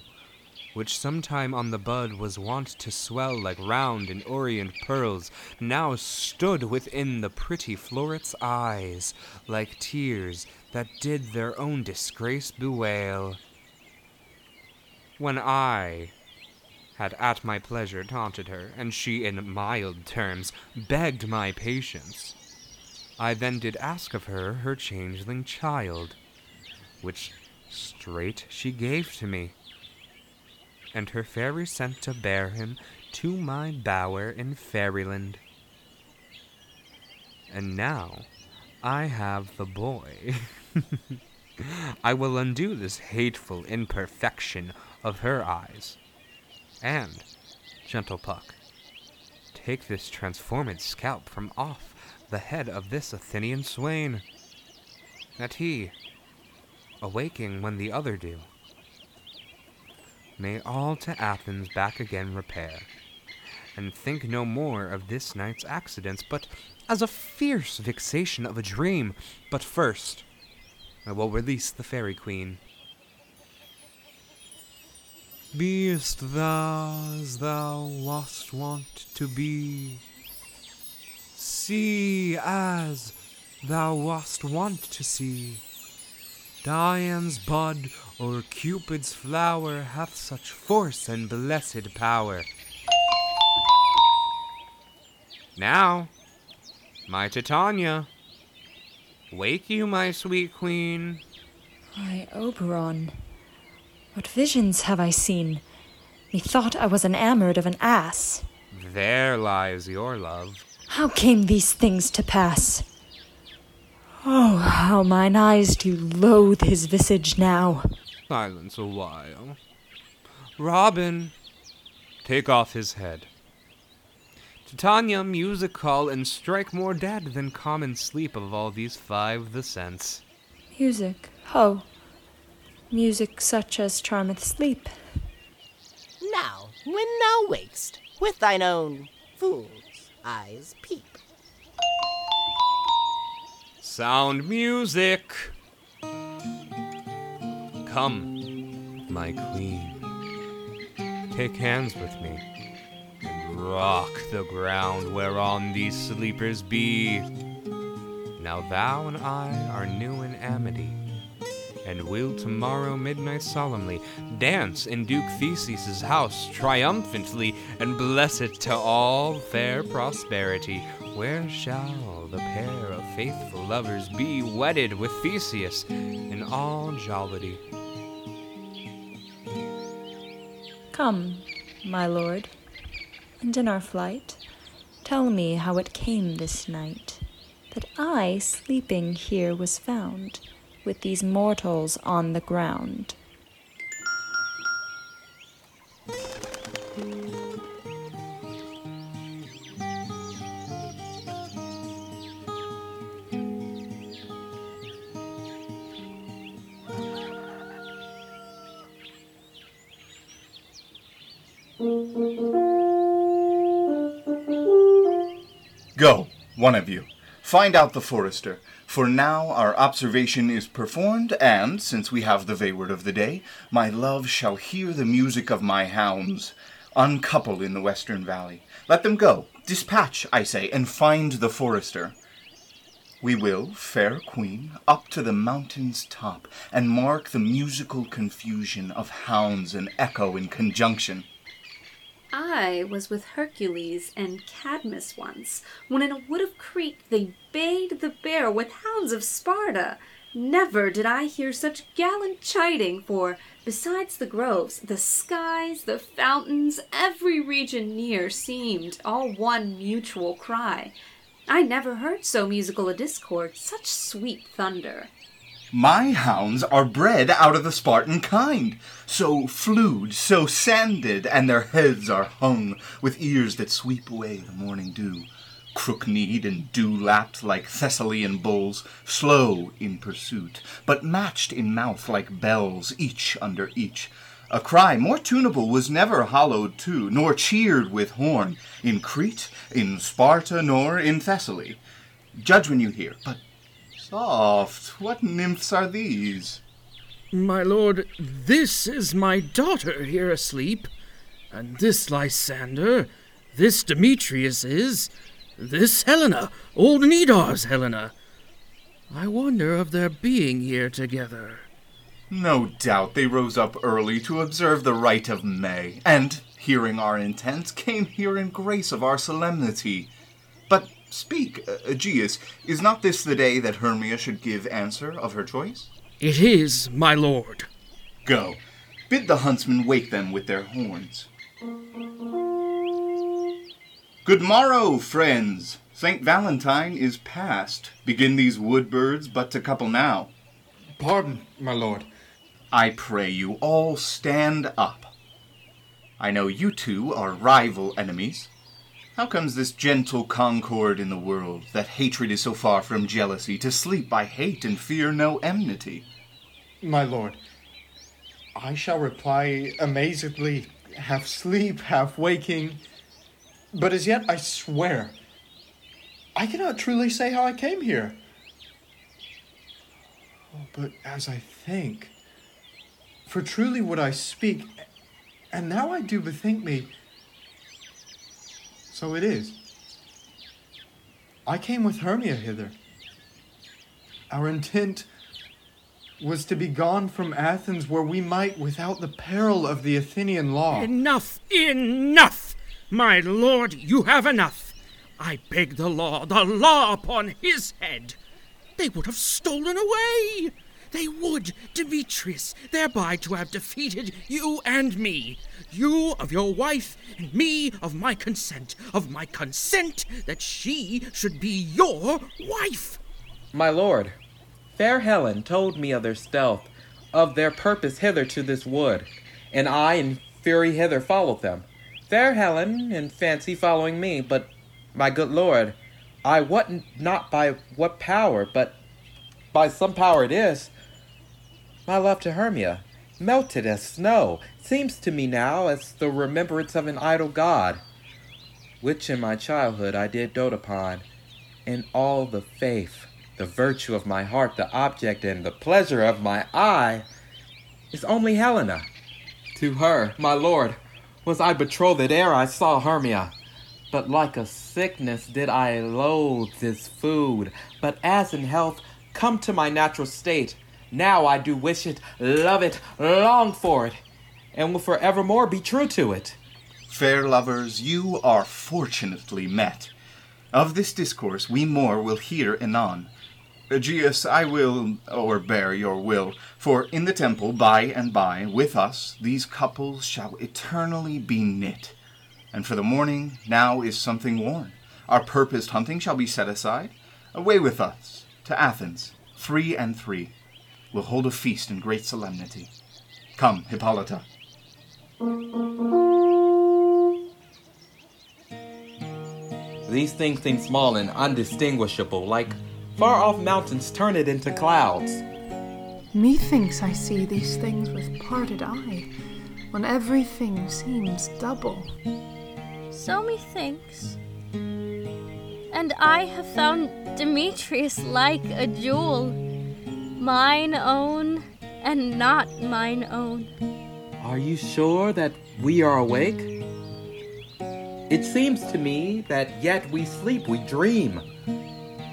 which sometime on the bud was wont to swell like round and orient pearls, now stood within the pretty floret's eyes, like tears that did their own disgrace bewail. When I had at my pleasure taunted her, and she in mild terms begged my patience, I then did ask of her her changeling child, which straight she gave to me, and her fairy sent to bear him to my bower in Fairyland. And now I have the boy. *laughs* *laughs* I will undo this hateful imperfection of her eyes. And, gentle Puck, take this transformed scalp from off the head of this Athenian swain, that he, awaking when the other do, may all to Athens back again repair, and think no more of this night's accidents, but as a fierce vexation of a dream. But first, I will release the fairy queen. Beest thou as thou wast wont to be? See as thou wast wont to see? Dian's bud or Cupid's flower hath such force and blessed power. Now, my Titania, wake you, my sweet queen. Why, Oberon, what visions have I seen? Methought I was enamored of an ass. There lies your love. How came these things to pass? Oh, how mine eyes do loathe his visage now. Silence a while. Robin, take off his head. Titania, music call, and strike more dead than common sleep of all these five the sense. Music, ho. Music such as charmeth sleep. Now, when thou wakest, with thine own fool's eyes peep. Sound music! Come, my queen. Take hands with me and rock the ground whereon these sleepers be. Now thou and I are new in amity, and will tomorrow midnight solemnly dance in Duke Theseus's house triumphantly and bless it to all fair prosperity. Where shall the pair of faithful lovers be wedded with Theseus in all jollity? Come, my lord, and in our flight, tell me how it came this night that I sleeping here was found with these mortals on the ground. *laughs* Go, one of you. Find out the forester. For now our observation is performed, and, since we have the wayward of the day, my love shall hear the music of my hounds. Uncouple in the western valley. Let them go. Dispatch, I say, and find the forester. We will, fair queen, up to the mountain's top, and mark the musical confusion of hounds and echo in conjunction. I was with Hercules and Cadmus once, when in a wood of Crete they bayed the bear with hounds of Sparta. Never did I hear such gallant chiding, for, besides the groves, the skies, the fountains, every region near seemed all one mutual cry. I never heard so musical a discord, such sweet thunder. My hounds are bred out of the Spartan kind, so flewed, so sanded, and their heads are hung with ears that sweep away the morning dew, crook-kneed and dew-lapped like Thessalian bulls, slow in pursuit, but matched in mouth like bells, each under each. A cry more tunable was never hollowed to, nor cheered with horn, in Crete, in Sparta, nor in Thessaly. Judge when you hear, but Soft, what nymphs are these? My lord, this is my daughter here asleep, and this Lysander, this Demetrius is, this Helena, old Nedar's Helena. I wonder of their being here together. No doubt they rose up early to observe the rite of May, and, hearing our intent, came here in grace of our solemnity. But Speak, uh, Aegeus, is not this the day that Hermia should give answer of her choice? It is, my lord. Go. Bid the huntsmen wake them with their horns. Good morrow, friends. St. Valentine is past. Begin these wood birds but to couple now. Pardon, my lord. I pray you all stand up. I know you two are rival enemies. How comes this gentle concord in the world, that hatred is so far from jealousy, to sleep by hate and fear no enmity? My lord, I shall reply amazedly, half sleep, half waking. But as yet I swear, I cannot truly say how I came here. Oh, but as I think, for truly would I speak, and now I do bethink me, so it is. I came with Hermia hither. Our intent was to be gone from Athens where we might, without the peril of the Athenian law. Enough! Enough! My lord, you have enough. I beg the law, the law upon his head. They would have stolen away. They would, Demetrius, thereby to have defeated you and me. You of your wife, and me of my consent, of my consent that she should be your wife. My lord, fair Helen told me of their stealth, of their purpose hither to this wood, and I in fury hither followed them. Fair Helen in fancy following me, but my good lord, I wot not by what power, but by some power it is. My love to Hermia, melted as snow, seems to me now as the remembrance of an idol god, which in my childhood I did dote upon, and all the faith, the virtue of my heart, the object and the pleasure of my eye, is only Helena. To her, my lord, was I betrothed ere I saw Hermia. But like a sickness did I loathe this food, but as in health come to my natural state, now I do wish it, love it, long for it, and will forevermore be true to it. Fair lovers, you are fortunately met. Of this discourse we more will hear anon. Aegeus, I will o'erbear your will, for in the temple by and by, with us, these couples shall eternally be knit. And for the morning, now is something worn. Our purposed hunting shall be set aside. Away with us, to Athens, three and three. We'll hold a feast in great solemnity. Come, Hippolyta. These things seem small and undistinguishable, like far off mountains turn it into clouds. Methinks I see these things with parted eye, when everything seems double. So methinks. And And I have found Demetrius like a jewel, mine own and not mine own. Are you sure that we are awake? It seems to me that yet we sleep, we dream.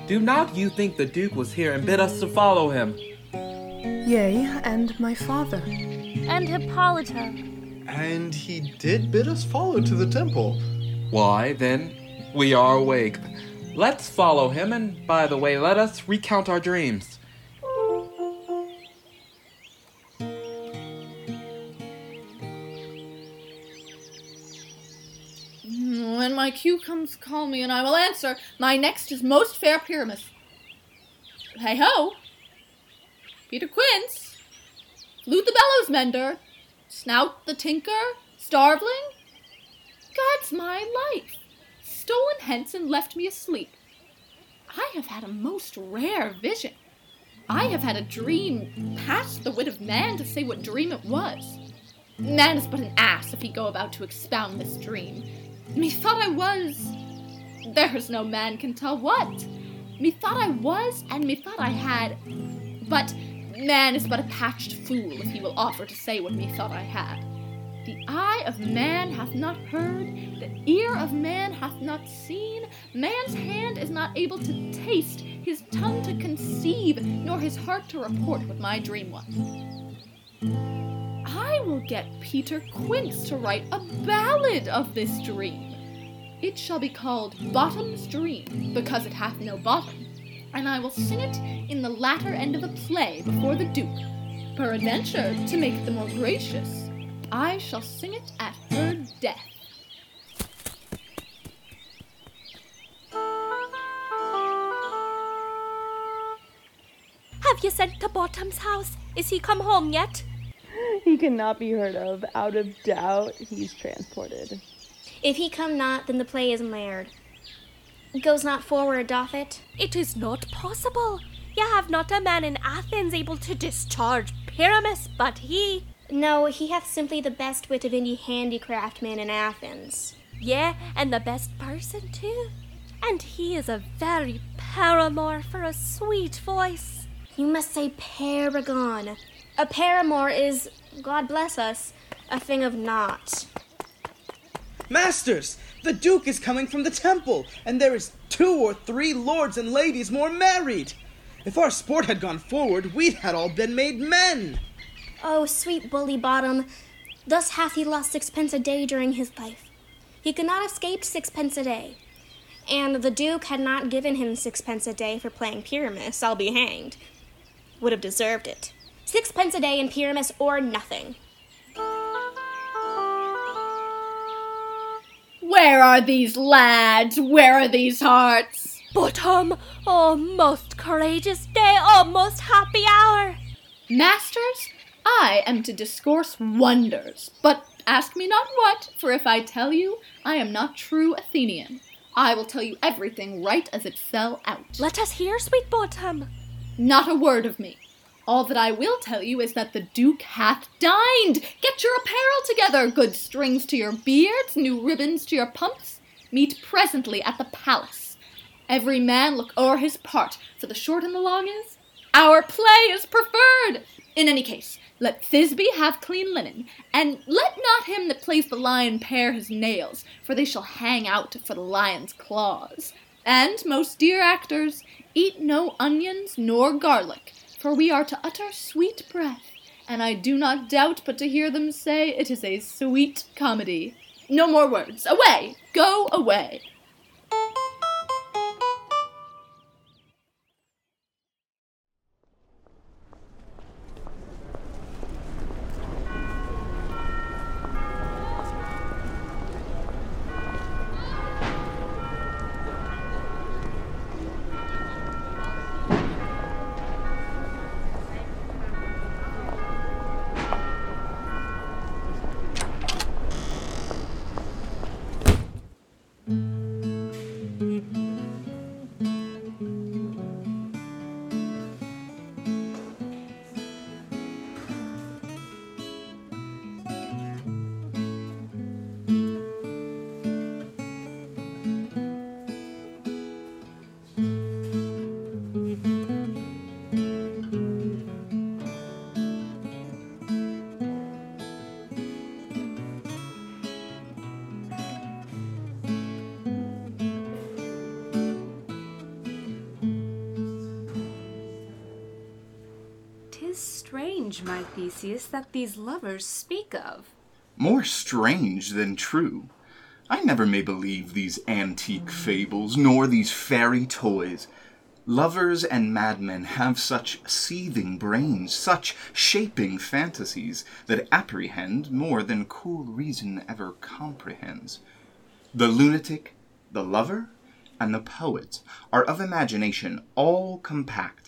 Do not you think the Duke was here and bid us to follow him? Yea, and my father. And Hippolyta. And he did bid us follow to the temple. Why, then, we are awake. Let's follow him, and by the way, let us recount our dreams. My cue comes, call me, and I will answer. My next is most fair Pyramus. Hey ho! Peter Quince, Flute the bellows mender, Snout the tinker, Starveling. God's my life! Stolen hence and left me asleep. I have had a most rare vision. I have had a dream past the wit of man to say what dream it was. Man is but an ass if he go about to expound this dream. Methought I was. There is no man can tell what. Methought I was, and methought I had. But man is but a patched fool if he will offer to say what methought I had. The eye of man hath not heard, the ear of man hath not seen, man's hand is not able to taste, his tongue to conceive, nor his heart to report what my dream was. I will get Peter Quince to write a ballad of this dream. It shall be called Bottom's Dream, because it hath no bottom, and I will sing it in the latter end of a play before the Duke. Peradventure, to make it the more gracious, I shall sing it at her death. Have you sent to Bottom's house? Is he come home yet? He cannot be heard of. Out of doubt, he's transported. If he come not, then the play is marred. Goes not forward, doth it? It is not possible. You have not a man in Athens able to discharge Pyramus, but he. No, he hath simply the best wit of any handicraft man in Athens. Yeah, and the best person too. And he is a very paramour for a sweet voice. You must say paragon. A paramour is, God bless us, a thing of naught. Masters, the Duke is coming from the temple, and there is two or three lords and ladies more married. If our sport had gone forward, we'd had all been made men. Oh, sweet bully bottom, thus hath he lost sixpence a day during his life. He could not escape sixpence a day. And the Duke had not given him sixpence a day for playing Pyramus, I'll be hanged. Would have deserved it. Sixpence a day in Pyramus or nothing. Where are these lads? Where are these hearts? Bottom, um, oh, most courageous day, oh, most happy hour. Masters, I am to discourse wonders, but ask me not what, for if I tell you, I am not true Athenian. I will tell you everything right as it fell out. Let us hear, sweet Bottom. Not a word of me. All that I will tell you is that the Duke hath dined. Get your apparel together, good strings to your beards, new ribbons to your pumps. Meet presently at the palace. Every man look o'er his part, for the short and the long is, our play is preferred. In any case, let Thisbe have clean linen, and let not him that plays the lion pare his nails, for they shall hang out for the lion's claws. And, most dear actors, eat no onions nor garlic, for we are to utter sweet breath, and I do not doubt but to hear them say it is a sweet comedy. No more words. Away! Go away! Theseus, that these lovers speak of. More strange than true. I never may believe these antique fables, nor these fairy toys. Lovers and madmen have such seething brains, such shaping fantasies, that apprehend more than cool reason ever comprehends. The lunatic, the lover, and the poet are of imagination all compact.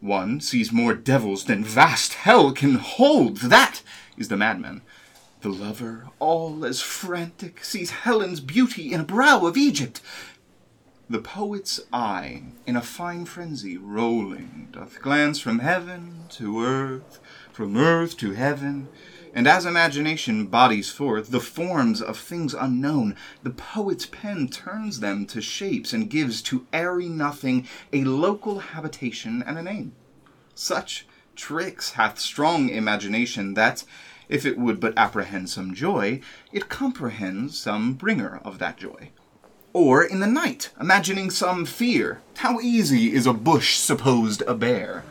One sees more devils than vast hell can hold. That is the madman. The lover, all as frantic, sees Helen's beauty in a brow of Egypt. The poet's eye, in a fine frenzy rolling, doth glance from heaven to earth, from earth to heaven, and as imagination bodies forth the forms of things unknown, the poet's pen turns them to shapes and gives to airy nothing a local habitation and a name. Such tricks hath strong imagination that, if it would but apprehend some joy, it comprehends some bringer of that joy. Or in the night, imagining some fear, how easy is a bush supposed a bear?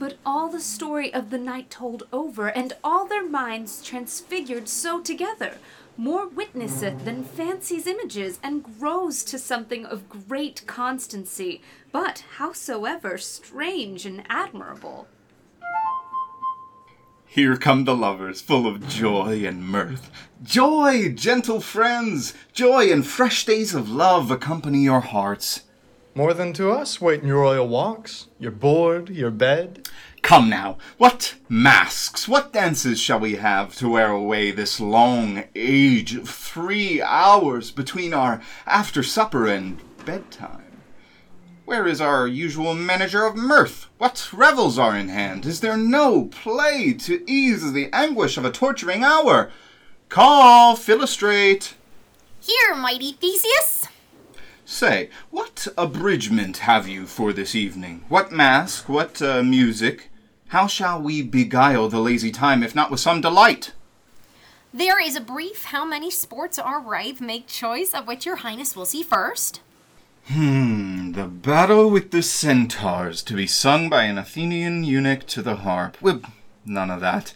But all the story of the night told over, and all their minds transfigured so together, more witnesseth than fancy's images, and grows to something of great constancy, but howsoever strange and admirable. Here come the lovers, full of joy and mirth. Joy, gentle friends! Joy and fresh days of love accompany your hearts. More than to us wait in your royal walks, your board, your bed. Come now, what masks, what dances shall we have to wear away this long age of three hours between our after supper and bedtime? Where is our usual manager of mirth? What revels are in hand? Is there no play to ease the anguish of a torturing hour? Call, Philostrate! Here, mighty Theseus! Say, what abridgment have you for this evening? What mask? What uh, music? How shall we beguile the lazy time if not with some delight? There is a brief how many sports are rife. Make choice of which your highness will see first. Hmm, the battle with the centaurs to be sung by an Athenian eunuch to the harp. Well, none of that.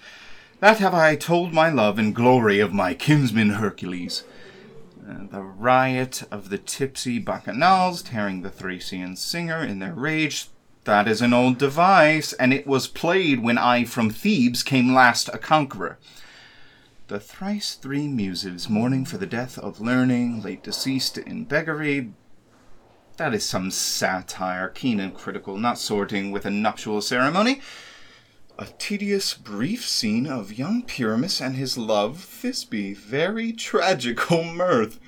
That have I told my love in glory of my kinsman Hercules. Uh, the riot of the tipsy bacchanals tearing the Thracian singer in their rage. That is an old device, and it was played when I from Thebes came last a conqueror. The thrice three muses mourning for the death of learning, late deceased in beggary. That is some satire, keen and critical, not sorting with a nuptial ceremony. A tedious, brief scene of young Pyramus and his love Thisbe. Very tragical *laughs* mirth.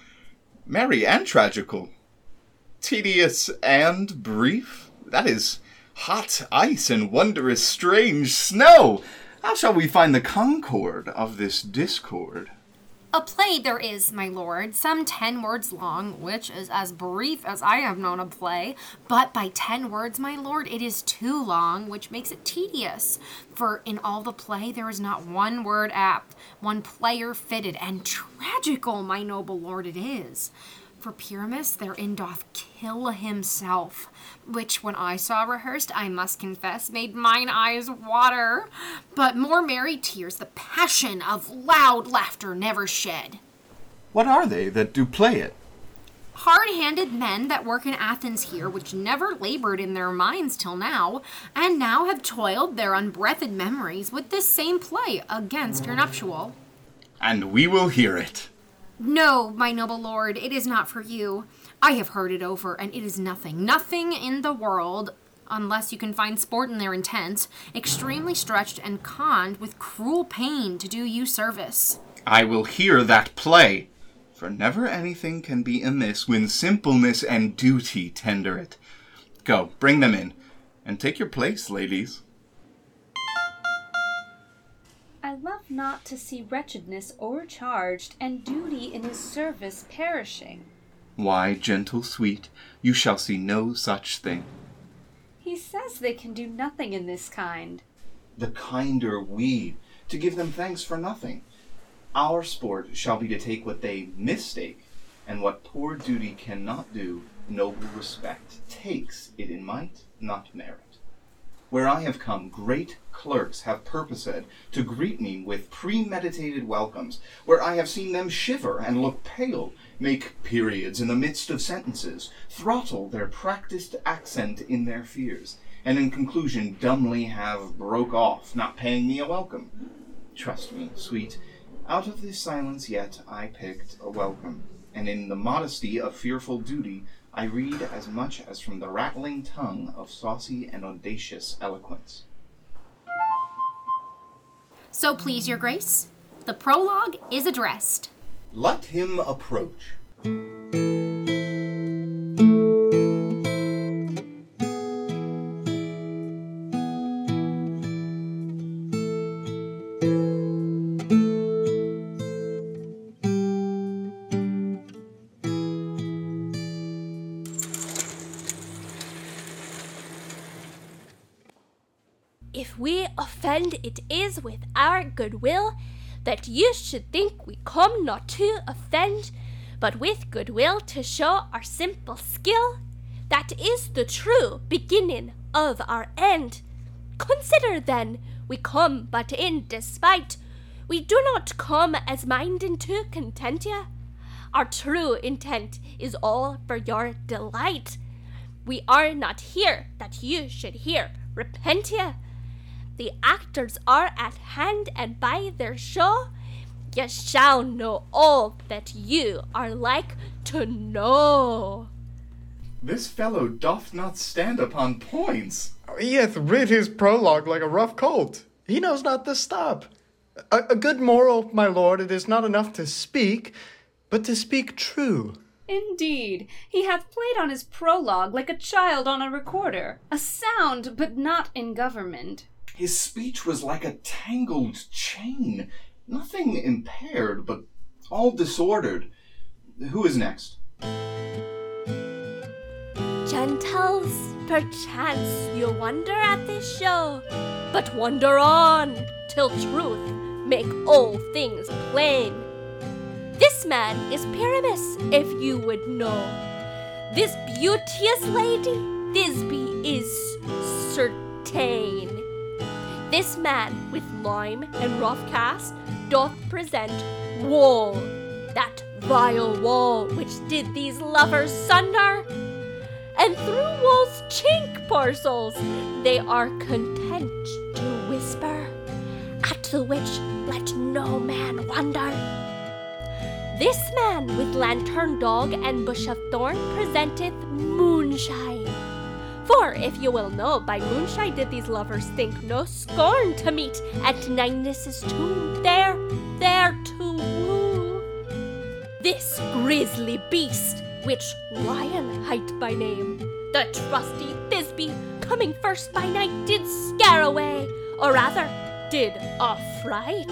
Merry and tragical. Tedious and brief? That is hot ice and wondrous strange snow. How shall we find the concord of this discord? A play there is, my lord, some ten words long, which is as brief as I have known a play, but by ten words, my lord, it is too long, which makes it tedious. For in all the play there is not one word apt, one player fitted, and tragical, my noble lord, it is. For Pyramus therein doth kill himself, which when I saw rehearsed, I must confess, made mine eyes water. But more merry tears the passion of loud laughter never shed. What are they that do play it? Hard handed men that work in Athens here, which never labored in their minds till now, and now have toiled their unbreathed memories with this same play against your nuptial. And we will hear it. No, my noble lord, it is not for you. I have heard it over, and it is nothing, nothing in the world, unless you can find sport in their intent, extremely stretched and conned with cruel pain to do you service. I will hear that play, for never anything can be amiss when simpleness and duty tender it. Go, bring them in, and take your place, ladies. I love not to see wretchedness o'ercharged, and duty in his service perishing. Why, gentle sweet, you shall see no such thing. He says they can do nothing in this kind. The kinder we, to give them thanks for nothing. Our sport shall be to take what they mistake, and what poor duty cannot do, noble respect takes it in might, not merit. Where I have come, great clerks have purposed to greet me with premeditated welcomes, where I have seen them shiver and look pale, make periods in the midst of sentences, throttle their practiced accent in their fears, and in conclusion dumbly have broke off, not paying me a welcome. Trust me, sweet, out of this silence yet I picked a welcome, and in the modesty of fearful duty I read as much as from the rattling tongue of saucy and audacious eloquence. So please, your grace, the prologue is addressed. Let him approach. It is with our goodwill that you should think we come not to offend, but with goodwill to show our simple skill. That is the true beginning of our end. Consider then, we come but in despite. We do not come as minding to content you. Our true intent is all for your delight. We are not here that you should hear repent ye. The actors are at hand, and by their show ye shall know all that you are like to know. This fellow doth not stand upon points. He hath writ his prologue like a rough colt. He knows not to stop. A, a good moral, my lord, it is not enough to speak, but to speak true. Indeed, he hath played on his prologue like a child on a recorder, a sound, but not in government. His speech was like a tangled chain, nothing impaired, but all disordered. Who is next? Gentles, perchance you wonder at this show, but wonder on till truth make all things plain. This man is Pyramus, if you would know. This beauteous lady, Thisbe, is certain. This man with lime and rough cast doth present wool, that vile wall which did these lovers sunder. And through wall's chink parcels they are content to whisper, at the which let no man wonder. This man with lantern dog and bush of thorn presenteth moonshine. For if you will know, by moonshine did these lovers think no scorn to meet at Ninus's tomb, there, there to woo. This grisly beast, which Lion hight by name, the trusty Thisbe, coming first by night, did scare away, or rather, did affright.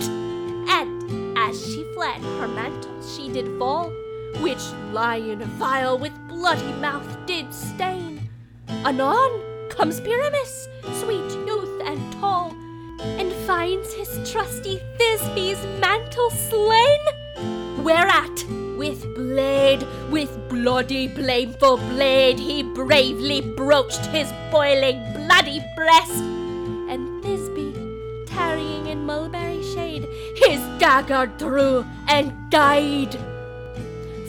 And as she fled, her mantle she did fall, which lion vile with bloody mouth did stain. Anon comes Pyramus, sweet youth and tall, and finds his trusty Thisbe's mantle slain. Whereat, with blade, with bloody blameful blade, he bravely broached his boiling bloody breast, and Thisbe, tarrying in mulberry shade, his dagger drew and died.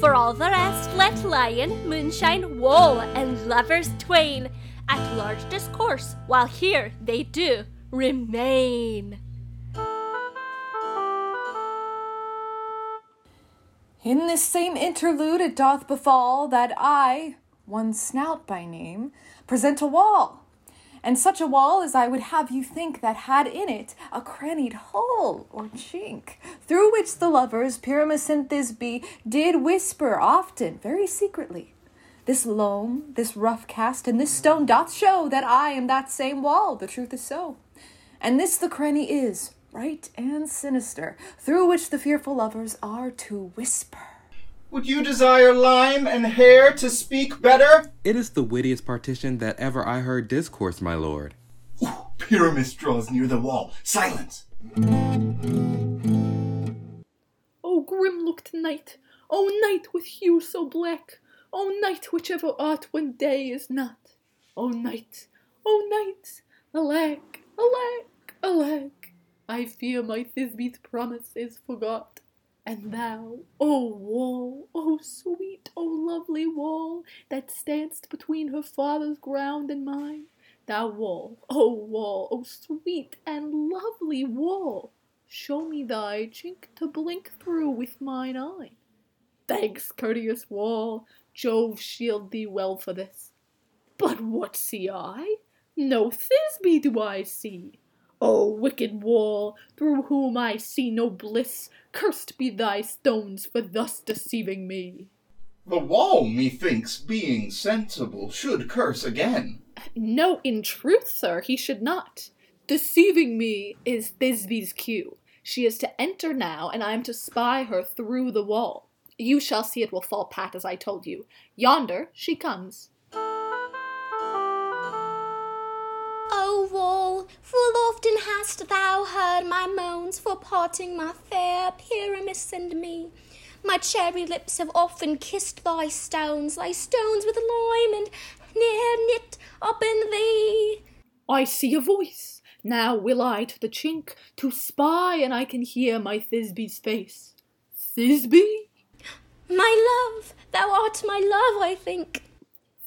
For all the rest, let lion, moonshine, wool, and lovers twain at large discourse, while here they do remain. In this same interlude it doth befall that I, one snout by name, present a wall. And such a wall as I would have you think that had in it a crannied hole or chink, through which the lovers, Pyramus and Thisbe, did whisper often, very secretly. This loam, this rough cast, and this stone doth show that I am that same wall, the truth is so. And this the cranny is, right and sinister, through which the fearful lovers are to whisper. Would you desire lime and hair to speak better? It is the wittiest partition that ever I heard discourse, my lord. Pyramus draws near the wall. Silence! Oh, o grim looked night, O oh, night with hue so black, oh, O night whichever art when day is not, O night, O night, Alack, alack, alack, I fear my Thisbe's promise is forgot. And thou, O wall, O sweet, O lovely wall, that standst between her father's ground and mine, thou wall, O wall, O sweet and lovely wall, show me thy chink to blink through with mine eye. Thanks, courteous wall, Jove shield thee well for this. But what see I? No Thisbe do I see. O wicked wall, through whom I see no bliss, cursed be thy stones for thus deceiving me. The wall, methinks, being sensible, should curse again. No, in truth, sir, he should not. Deceiving me is Thisbe's cue. She is to enter now, and I am to spy her through the wall. You shall see it will fall pat as I told you. Yonder she comes. Often hast thou heard my moans for parting my fair Pyramus and me. My cherry lips have often kissed thy stones, thy stones with lime and near knit up in thee. I see a voice. Now will I to the chink to spy, and I can hear my Thisbe's face. Thisbe? My love, thou art my love, I think.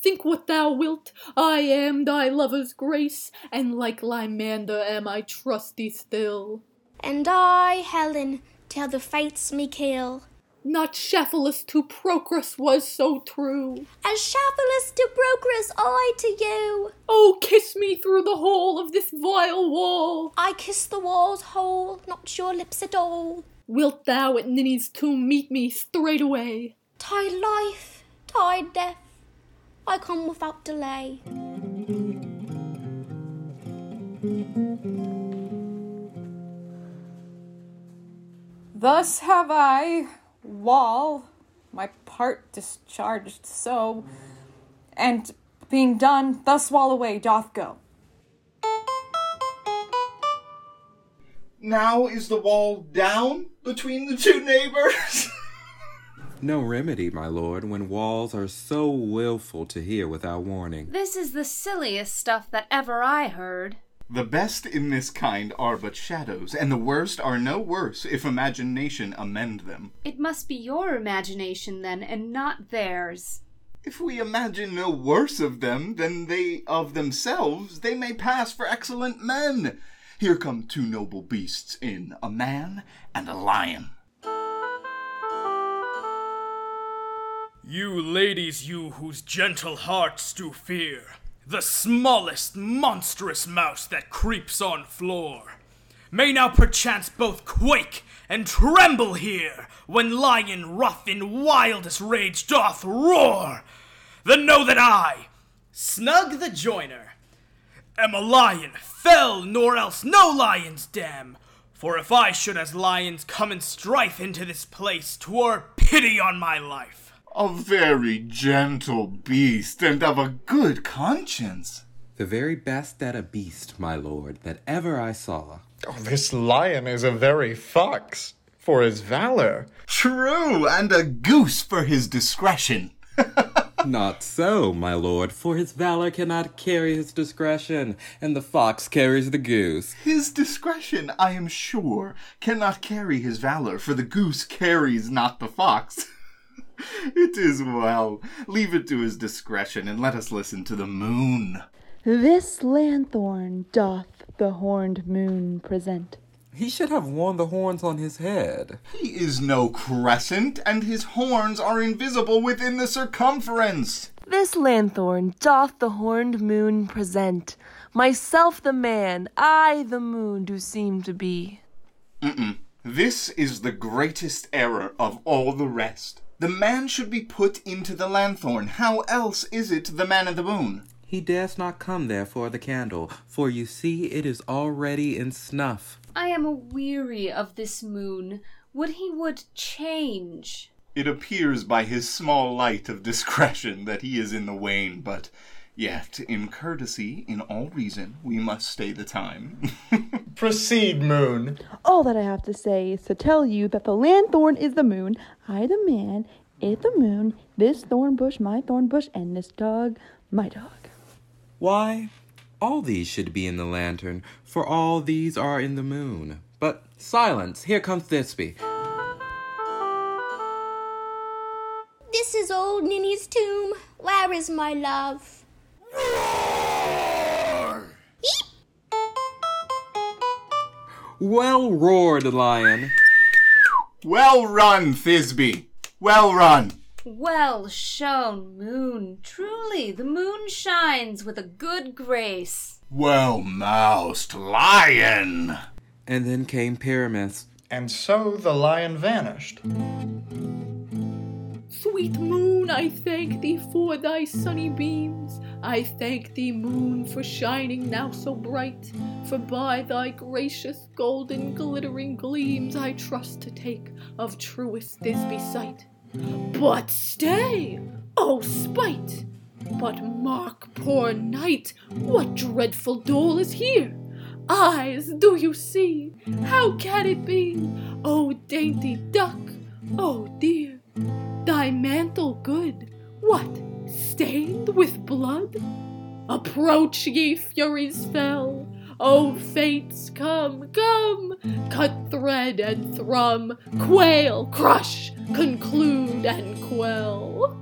Think what thou wilt. I am thy lover's grace, and like Limander am I trusty still. And I, Helen, till the fates me kill. Not Shafalus to Procrus was so true. As Shafalus to Procrus, I to you. Oh, kiss me through the hole of this vile wall. I kiss the wall's hole, not your lips at all. Wilt thou at Ninny's tomb meet me straightway? Thy life, thy death, I come without delay. Thus have I, Wall, my part discharged so, and being done, thus Wall away doth go. Now is the wall down between the two neighbors? *laughs* No remedy, my lord, when walls are so willful to hear without warning. This is the silliest stuff that ever I heard. The best in this kind are but shadows, and the worst are no worse if imagination amend them. It must be your imagination then, and not theirs. If we imagine no worse of them than they of themselves, they may pass for excellent men. Here come two noble beasts in, a man and a lion. You ladies, you whose gentle hearts do fear, the smallest monstrous mouse that creeps on floor, may now perchance both quake and tremble here when lion rough in wildest rage doth roar. Then know that I, Snug the joiner, am a lion fell, nor else no lion's dam. For if I should as lions come in strife into this place, twere pity on my life. A very gentle beast, and of a good conscience. The very best at a beast, my lord, that ever I saw. Oh, this lion is a very fox for his valor. True, and a goose for his discretion. *laughs* Not so, my lord, for his valor cannot carry his discretion, and the fox carries the goose. His discretion, I am sure, cannot carry his valor, for the goose carries not the fox. *laughs* *laughs* it is well. Leave it to his discretion, and let us listen to the moon. This lanthorn doth the horned moon present. He should have worn the horns on his head. He is no crescent, and his horns are invisible within the circumference. This lanthorn doth the horned moon present. Myself the man, I the moon do seem to be. Mm-mm. This is the greatest error of all the rest. The man should be put into the lanthorn. How else is it the man of the moon? He dares not come there for the candle, for you see it is already in snuff. I am aweary of this moon. Would he would change. It appears by his small light of discretion that he is in the wane, but yet, in courtesy, in all reason, we must stay the time. *laughs* Proceed, moon. All that I have to say is to tell you that the lanthorn is the moon, I the man, it the moon, this thorn bush my thorn bush, and this dog my dog. Why, All these should be in the lantern, for all these are in the moon. But silence! Here comes Thisbe. This is old Ninny's tomb. Where is my love? Well roared, lion. Well run, Thisbe. Well run. Well shown, moon. Truly, the moon shines with a good grace. Well moused, lion. And then came Pyramus. And so the lion vanished. Sweet moon, I thank thee for thy sunny beams. I thank thee, moon, for shining now so bright. For by thy gracious golden glittering gleams I trust to take of truest Thisbe sight. But stay, oh spite! But mark, poor knight, what dreadful dole is here? Eyes, do you see? How can it be? Oh dainty duck, oh dear, thy mantle good, what, stained with blood? Approach, ye furies fell. O fates, come, come, cut thread and thrum, quail, crush, conclude and quell.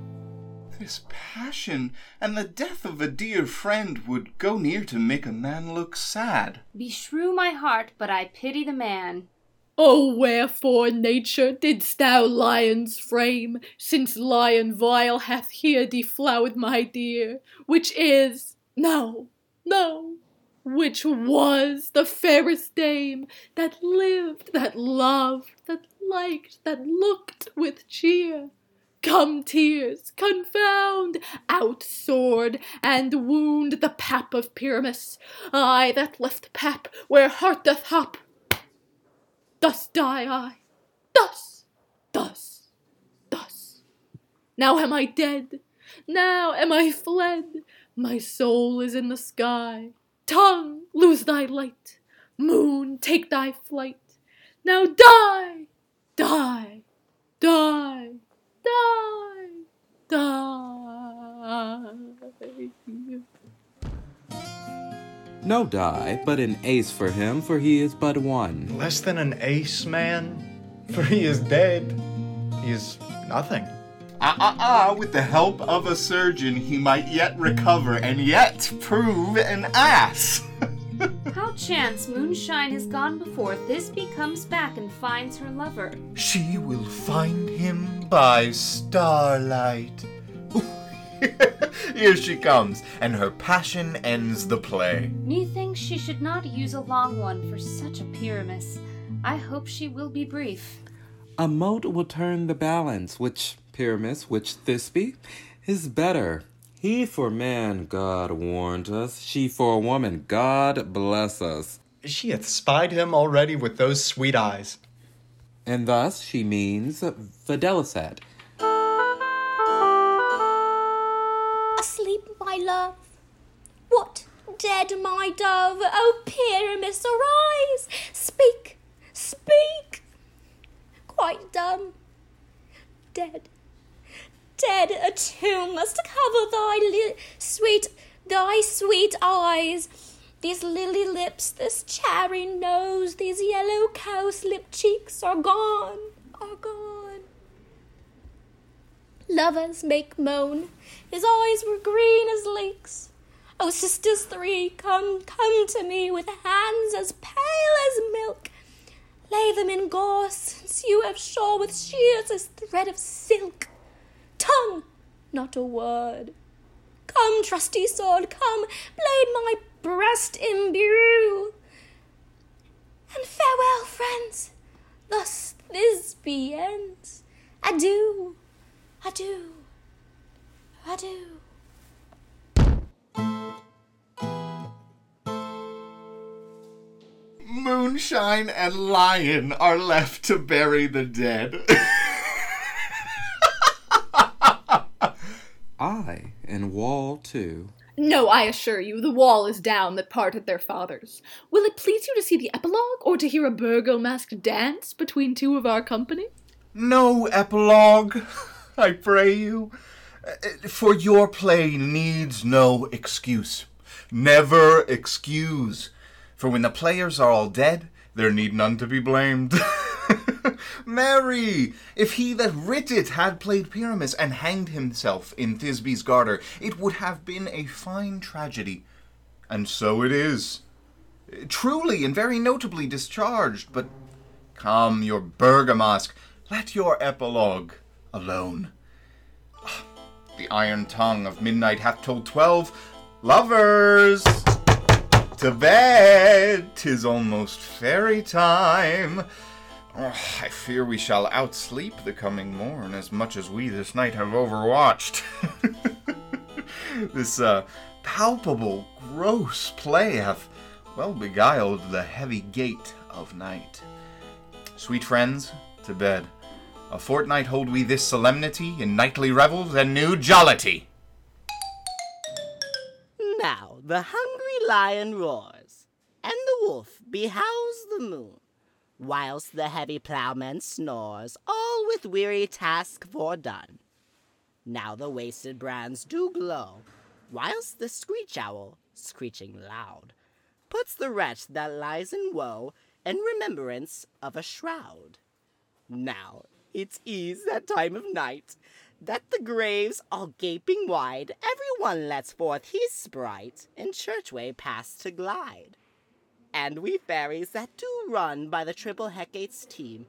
This passion and the death of a dear friend would go near to make a man look sad. Beshrew my heart, but I pity the man. O wherefore, nature, didst thou lions frame, since lion vile hath here deflowered my dear, which is, no, no, which was the fairest dame that lived, that loved, that liked, that looked with cheer. Come, tears, confound, out sword, and wound the pap of Pyramus, I that left pap where heart doth hop. Thus die I, thus, thus, thus. Now am I dead, now am I fled, my soul is in the sky. Tongue, lose thy light, moon, take thy flight. Now die, die, die, die, die. No die, but an ace for him, for he is but one. Less than an ace, man, for he is dead. He is nothing. Ah, ah, ah, with the help of a surgeon, he might yet recover and yet prove an ass. *laughs* How chance moonshine has gone before Thisbe comes back and finds her lover. She will find him by starlight. *laughs* Here she comes, and her passion ends the play. Methinks she should not use a long one for such a Pyramus. I hope she will be brief. A moat will turn the balance, which Pyramus, which Thisbe, is better. He for man, God warned us. She for a woman, God bless us. She hath spied him already with those sweet eyes. And thus she means videlicet. What, dead, my dove? O Pyramus, arise! Speak, speak! Quite dumb. Dead. Dead, a tomb must cover thy li- sweet, thy sweet eyes. These lily lips, this cherry nose, these yellow cowslip cheeks are gone, are gone. Lovers make moan, his eyes were green as lakes. Oh, sisters three, come, come to me with hands as pale as milk. Lay them in gauze, since you have shore with shears as thread of silk. Tongue, not a word. Come, trusty sword, come, blade my breast imbue. And farewell, friends. Thus Thisbe ends. Adieu, adieu, adieu. Moonshine and lion are left to bury the dead. I, and Wall too. No, I assure you, the wall is down that parted their fathers. Will it please you to see the epilogue, or to hear a Bergamask dance between two of our company? No epilogue, I pray you. For your play needs no excuse. Never excuse. For when the players are all dead, there need none to be blamed. *laughs* Marry, if he that writ it had played Pyramus and hanged himself in Thisbe's garter, it would have been a fine tragedy. And so it is. Truly and very notably discharged, but come, your Bergamask, let your epilogue alone. Ah, the iron tongue of midnight hath told twelve lovers to bed. Tis almost fairy time. Oh, I fear we shall outsleep the coming morn as much as we this night have overwatched. *laughs* this uh, palpable, gross play hath well beguiled the heavy gait of night. Sweet friends, to bed. A fortnight hold we this solemnity in nightly revels and new jollity. Now the hungry lion roars, and the wolf behows the moon, whilst the heavy ploughman snores, all with weary task fordone. Now the wasted brands do glow, whilst the screech owl, screeching loud, puts the wretch that lies in woe in remembrance of a shroud. Now it is ease that time of night that the graves all gaping wide, every one lets forth his sprite in churchway past to glide. And we fairies that do run by the triple Hecate's team,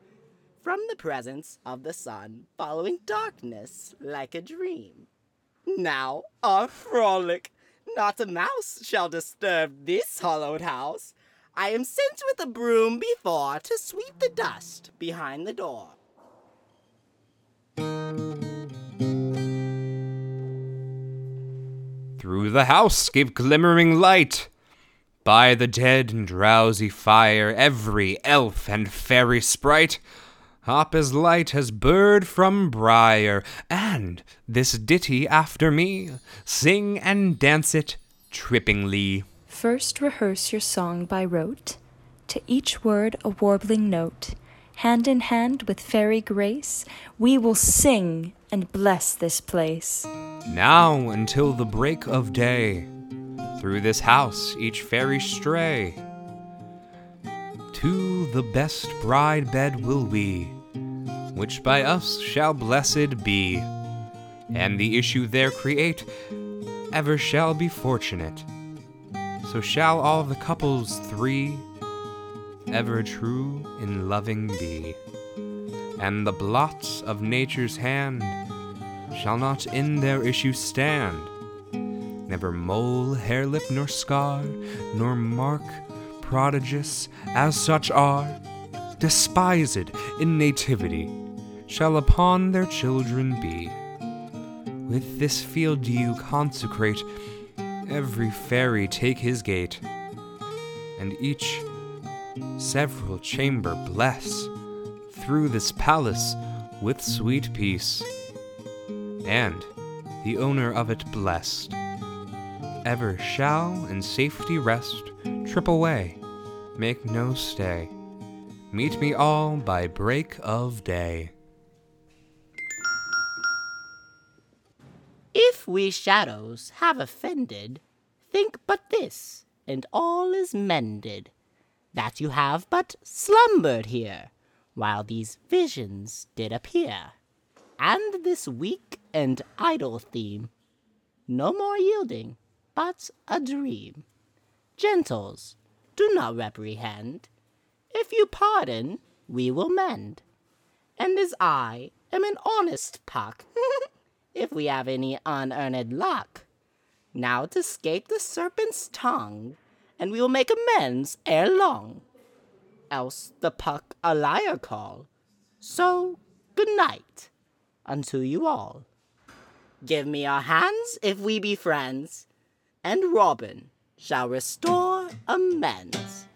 from the presence of the sun, following darkness like a dream. Now our frolic, not a mouse shall disturb this hollowed house. I am sent with a broom before to sweep the dust behind the door. Through the house gave glimmering light. By the dead and drowsy fire, every elf and fairy sprite hop as light as bird from briar, and this ditty after me sing and dance it trippingly. First rehearse your song by rote, to each word a warbling note. Hand in hand with fairy grace, we will sing and bless this place. Now until the break of day, through this house each fairy stray. To the best bride bed will we, which by us shall blessed be, and the issue there create ever shall be fortunate. So shall all the couples three ever true in loving be, and the blots of nature's hand shall not in their issue stand. Never mole, hair lip, nor scar, nor mark prodigious as such are, despised in nativity, shall upon their children be. With this field you consecrate, every fairy take his gate, and each several chamber bless through this palace with sweet peace, and the owner of it blessed ever shall in safety rest, trip away, make no stay. Meet me all by break of day. If we shadows have offended, think but this, and all is mended, that you have but slumbered here, while these visions did appear, and this weak and idle theme, no more yielding, but a dream. Gentles, do not reprehend. If you pardon, we will mend. And as I am an honest puck, *laughs* if we have any unearned luck, now to scape the serpent's tongue, and we will make amends ere long. Else the puck a liar call. So good night unto you all. Give me your hands if we be friends, and Robin shall restore amends.